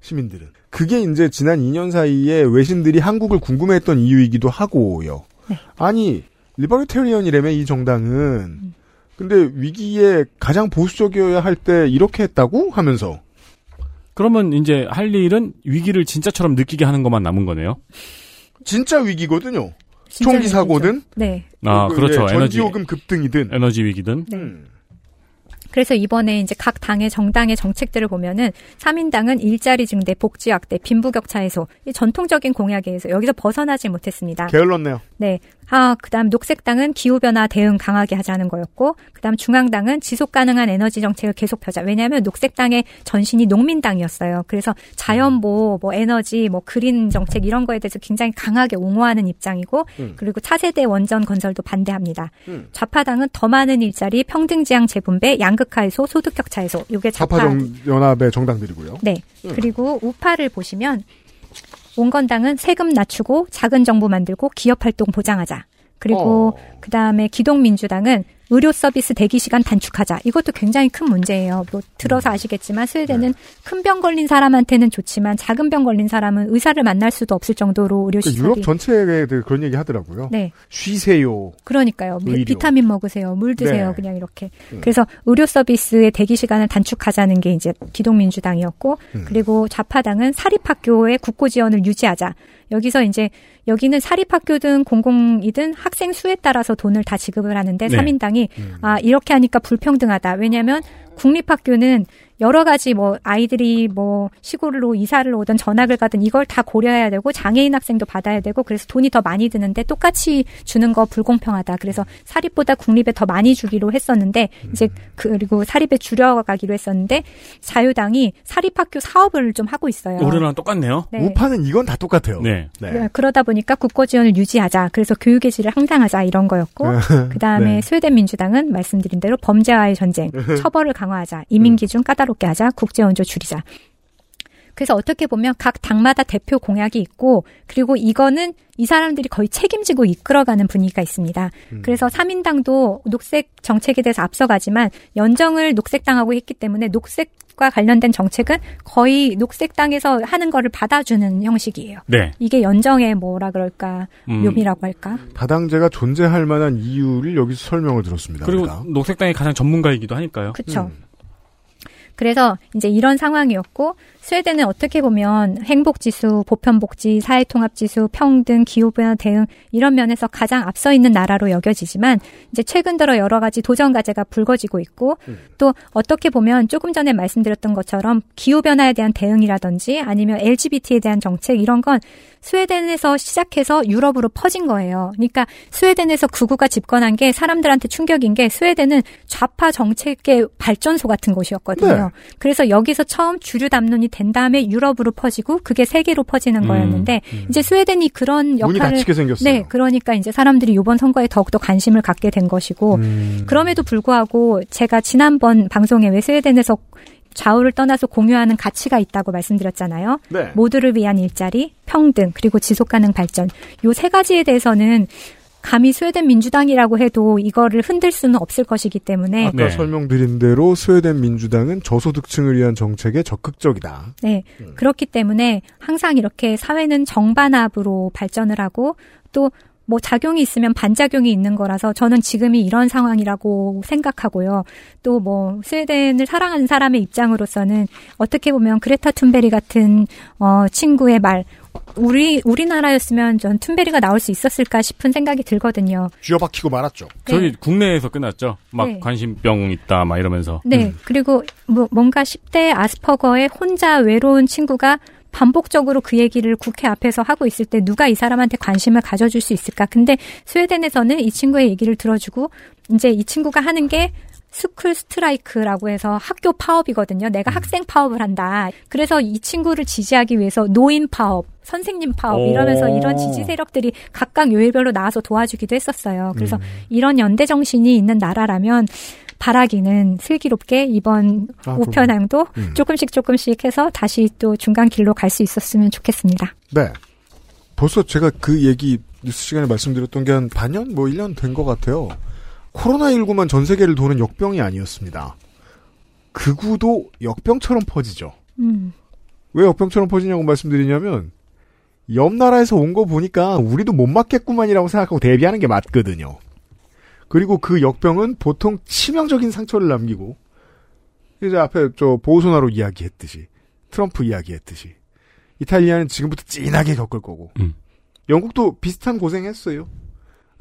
시민들은. 그게 이제 지난 2년 사이에 외신들이 한국을 궁금해했던 이유이기도 하고요. 아니 libertarian이라며 이 정당은 근데 위기에 가장 보수적이어야 할 때 이렇게 했다고 하면서 그러면 이제 할 일은 위기를 진짜처럼 느끼게 하는 것만 남은 거네요. 진짜 위기거든요. 진짜 총기 사고든. 네. 아, 그, 그렇죠. 예, 에너지 전기요금 급등이든 에너지 위기든. 네. 그래서 이번에 이제 각 당의 정당의 정책들을 보면은 3인당은 일자리 증대, 복지 확대, 빈부격차 해소, 이 전통적인 공약에 의해서 여기서 벗어나지 못했습니다. 게을렀네요. 네. 아, 그다음 녹색당은 기후변화 대응 강하게 하자는 거였고, 그다음 중앙당은 지속 가능한 에너지 정책을 계속 펴자. 왜냐하면 녹색당의 전신이 농민당이었어요. 그래서 자연보호, 뭐 에너지, 뭐 그린 정책 이런 거에 대해서 굉장히 강하게 옹호하는 입장이고, 음. 그리고 차세대 원전 건설도 반대합니다. 음. 좌파당은 더 많은 일자리, 평등지향 재분배, 양극 화 해소, 소득격차 해소. 요게 좌파. 좌파 연합의 정당들이고요. 네. 음. 그리고 우파를 보시면 온건당은 세금 낮추고 작은 정부 만들고 기업 활동 보장하자. 그리고 그다음에 기동민주당은 의료 서비스 대기 시간 단축하자. 이것도 굉장히 큰 문제예요. 뭐 들어서 아시겠지만 스웨덴은 큰 병 걸린 사람한테는 좋지만 작은 병 걸린 사람은 의사를 만날 수도 없을 정도로 의료 그 시설이 유럽 전체에 그런 얘기 하더라고요. 네. 쉬세요. 그러니까요. 비- 의료. 비타민 먹으세요. 물 드세요. 네. 그냥 이렇게. 음. 그래서 의료 서비스의 대기 시간을 단축하자는 게 이제 기동민주당이었고, 음. 그리고 좌파당은 사립학교의 국고 지원을 유지하자. 여기서 이제 여기는 사립학교든 공공이든 학생 수에 따라서 돈을 다 지급을 하는데 네. 삼인당이 음. 아 이렇게 하니까 불평등하다. 왜냐하면 국립학교는 여러 가지 뭐 아이들이 뭐 시골로 이사를 오든 전학을 가든 이걸 다 고려해야 되고 장애인 학생도 받아야 되고 그래서 돈이 더 많이 드는데 똑같이 주는 거 불공평하다. 그래서 사립보다 국립에 더 많이 주기로 했었는데 이제 그리고 사립에 줄여가기로 했었는데 자유당이 사립학교 사업을 좀 하고 있어요. 우리랑 똑같네요. 네. 우파는 이건 다 똑같아요. 네. 그- 그러다 보니까 국고 지원을 유지하자. 그래서 교육의 질을 향상하자 이런 거였고 그다음에 네. 스웨덴 민주당은 말씀드린 대로 범죄와의 전쟁, <laughs> 처벌을 강화하자, 이민 기준 까다 롭게 하자, 국제 원조 줄이자. 그래서 어떻게 보면 각 당마다 대표 공약이 있고 그리고 이거는 이 사람들이 거의 책임지고 이끌어가는 분위기가 있습니다. 그래서 3인당도 녹색 정책에 대해서 앞서가지만 연정을 녹색당하고 했기 때문에 녹색과 관련된 정책은 거의 녹색당에서 하는 거를 받아주는 형식이에요. 네. 이게 연정의 뭐라 그럴까 음. 묘미라고 할까? 다당제가 존재할 만한 이유를 여기서 설명을 들었습니다. 그리고 우리가. 녹색당이 가장 전문가이기도 하니까요. 그쵸. 그래서 이제 이런 상황이었고 스웨덴은 어떻게 보면 행복 지수, 보편 복지, 사회 통합 지수, 평등, 기후 변화 대응 이런 면에서 가장 앞서 있는 나라로 여겨지지만 이제 최근 들어 여러 가지 도전 과제가 불거지고 있고 또 어떻게 보면 조금 전에 말씀드렸던 것처럼 기후 변화에 대한 대응이라든지 아니면 LGBT에 대한 정책 이런 건 스웨덴에서 시작해서 유럽으로 퍼진 거예요. 그러니까 스웨덴에서 극우가 집권한 게 사람들한테 충격인 게 스웨덴은 좌파 정책의 발전소 같은 곳이었거든요. 네. 그래서 여기서 처음 주류 담론이 된 다음에 유럽으로 퍼지고 그게 세계로 퍼지는 음, 거였는데 음. 이제 스웨덴이 그런 역할을 생겼어요. 네, 그러니까 이제 사람들이 이번 선거에 더욱더 관심을 갖게 된 것이고 음. 그럼에도 불구하고 제가 지난번 방송에 왜 스웨덴에서 좌우를 떠나서 공유하는 가치가 있다고 말씀드렸잖아요. 네. 모두를 위한 일자리, 평등, 그리고 지속 가능 발전. 요 세 가지에 대해서는 감히 스웨덴 민주당이라고 해도 이거를 흔들 수는 없을 것이기 때문에 아까 설명드린 대로 스웨덴 민주당은 저소득층을 위한 정책에 적극적이다. 네. 그렇기 때문에 항상 이렇게 사회는 정반합으로 발전을 하고 또 뭐 작용이 있으면 반작용이 있는 거라서 저는 지금이 이런 상황이라고 생각하고요. 또 뭐 스웨덴을 사랑하는 사람의 입장으로서는 어떻게 보면 그레타 툰베리 같은 어 친구의 말 우리 우리나라였으면 전 툰베리가 나올 수 있었을까 싶은 생각이 들거든요. 쥐어박히고 말았죠. 저희 국내에서 끝났죠. 막 네. 관심병 있다 막 이러면서. 네. 그리고 뭐 뭔가 10대 아스퍼거의 혼자 외로운 친구가 반복적으로 그 얘기를 국회 앞에서 하고 있을 때 누가 이 사람한테 관심을 가져줄 수 있을까? 근데 스웨덴에서는 이 친구의 얘기를 들어주고 이제 이 친구가 하는 게 school strike라고 해서 학교 파업이거든요. 내가 학생 파업을 한다. 그래서 이 친구를 지지하기 위해서 노인 파업, 선생님 파업 이러면서 오. 이런 지지 세력들이 각각 요일별로 나와서 도와주기도 했었어요. 그래서 음. 이런 연대 정신이 있는 나라라면 바라기는 슬기롭게 이번 아, 우편향도 음. 조금씩 조금씩 해서 다시 또 중간 길로 갈 수 있었으면 좋겠습니다. 네. 벌써 제가 그 얘기 뉴스 시간에 말씀드렸던 게 한 반년, 뭐 1년 된 것 같아요. 코로나19만 전 세계를 도는 역병이 아니었습니다. 극우도 역병처럼 퍼지죠. 음. 왜 역병처럼 퍼지냐고 말씀드리냐면, 옆 나라에서 온 거 보니까 우리도 못 맞겠구만이라고 생각하고 대비하는 게 맞거든요. 그리고 그 역병은 보통 치명적인 상처를 남기고, 이제 앞에 저 보우소나로 이야기했듯이, 트럼프 이야기했듯이, 이탈리아는 지금부터 찐하게 겪을 거고, 영국도 비슷한 고생했어요.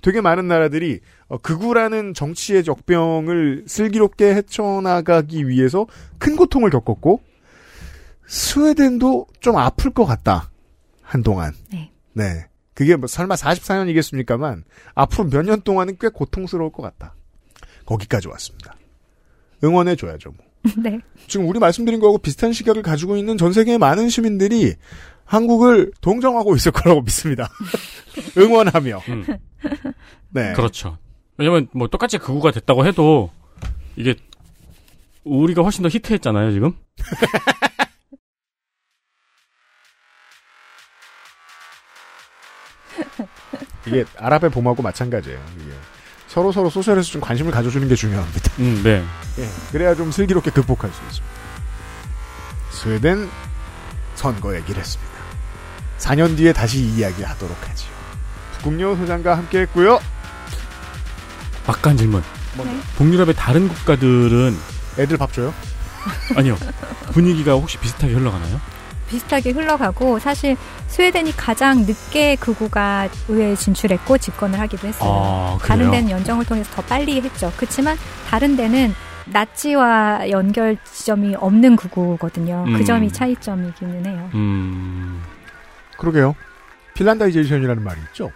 되게 많은 나라들이 어, 극우라는 정치의 적병을 슬기롭게 헤쳐나가기 위해서 큰 고통을 겪었고 스웨덴도 좀 아플 것 같다. 한동안. 네. 네. 그게 뭐 설마 44년이겠습니까만 앞으로 몇 년 동안은 꽤 고통스러울 것 같다. 거기까지 왔습니다. 응원해 줘야죠. 뭐. <laughs> 네. 지금 우리 말씀드린 거하고 비슷한 시각을 가지고 있는 전 세계의 많은 시민들이 한국을 동정하고 있을 거라고 믿습니다. <laughs> 응원하며. 네. 그렇죠. 왜냐면 뭐 똑같이 극우가 됐다고 해도 이게 우리가 훨씬 더 히트했잖아요 지금. <laughs> 이게 아랍의 봄하고 마찬가지예요. 이게 서로 서로 소셜에서 좀 관심을 가져주는 게 중요합니다. 음, 네. 예, 그래야 좀 슬기롭게 극복할 수 있습니다. 스웨덴 선거 얘기를 했습니다. 4년 뒤에 다시 이 이야기 하도록 하지요. 북극여 소장과 함께 했고요. 막간 질문. 네. 북유럽의 다른 국가들은 애들 밥 줘요? 아니요. 분위기가 혹시 비슷하게 흘러가나요? 비슷하게 흘러가고 사실 스웨덴이 가장 늦게 극우가 의회에 진출했고 집권을 하기도 했어요. 아, 다른? 데는 연정을 통해서 더 빨리 했죠. 그렇지만 다른 데는 나치와 연결 지점이 없는 극우거든요. 음. 그 점이 차이점이기는 해요. 음. 그러게요. 핀란다이제이션이라는 말이 있죠.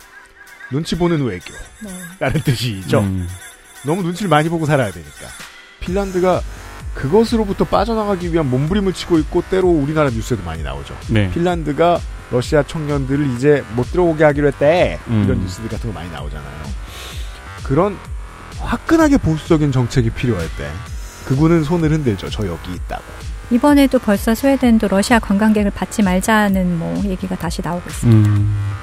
눈치 보는 외교. 네. 라는 뜻이죠. 음. 너무 눈치를 많이 보고 살아야 되니까. 핀란드가 그것으로부터 빠져나가기 위한 몸부림을 치고 있고 때로 우리나라 뉴스에도 많이 나오죠. 네. 핀란드가 러시아 청년들을 이제 못 들어오게 하기로 했대. 음. 이런 뉴스들 같은 거 많이 나오잖아요. 그런 화끈하게 보수적인 정책이 필요할 때 그분은 손을 흔들죠. 저 여기 있다고. 이번에도 벌써 스웨덴도 러시아 관광객을 받지 말자는 뭐 얘기가 다시 나오고 있습니다. 음.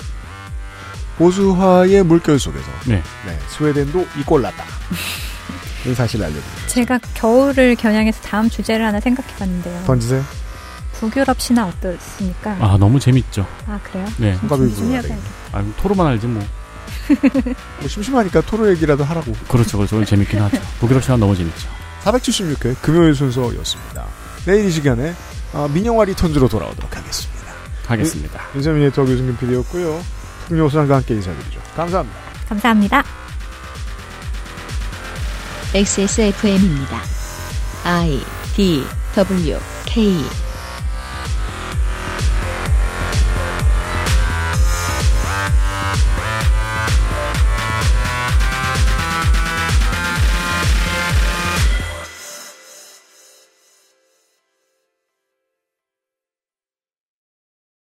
보수화의 물결 속에서 네. 스웨덴도 이꼴 났다. <laughs> 이 사실을 알려드립니다. 제가 겨울을 겨냥해서 다음 주제를 하나 생각해봤는데요. 던지세요. 북유럽 신화 어떻습니까? 아 너무 재밌죠. 아 그래요? 네. 해봐야겠다. 아 토로만 알지 뭐. 뭐 심심하니까 토로 얘기라도 하라고. 그렇죠, 그렇죠. 오늘 재밌긴 하죠. <laughs> 북유럽 시간 너무 재밌죠. 476회 금요일 순서였습니다. 내일 이 시간에 어, 민영화 Returns로 돌아오도록 하겠습니다. 하겠습니다. 유- 윤세민 네트워크 유승균 PD였고요. 풍요수상과 함께 인사드리죠. 감사합니다. 감사합니다. XSFM입니다. I D W K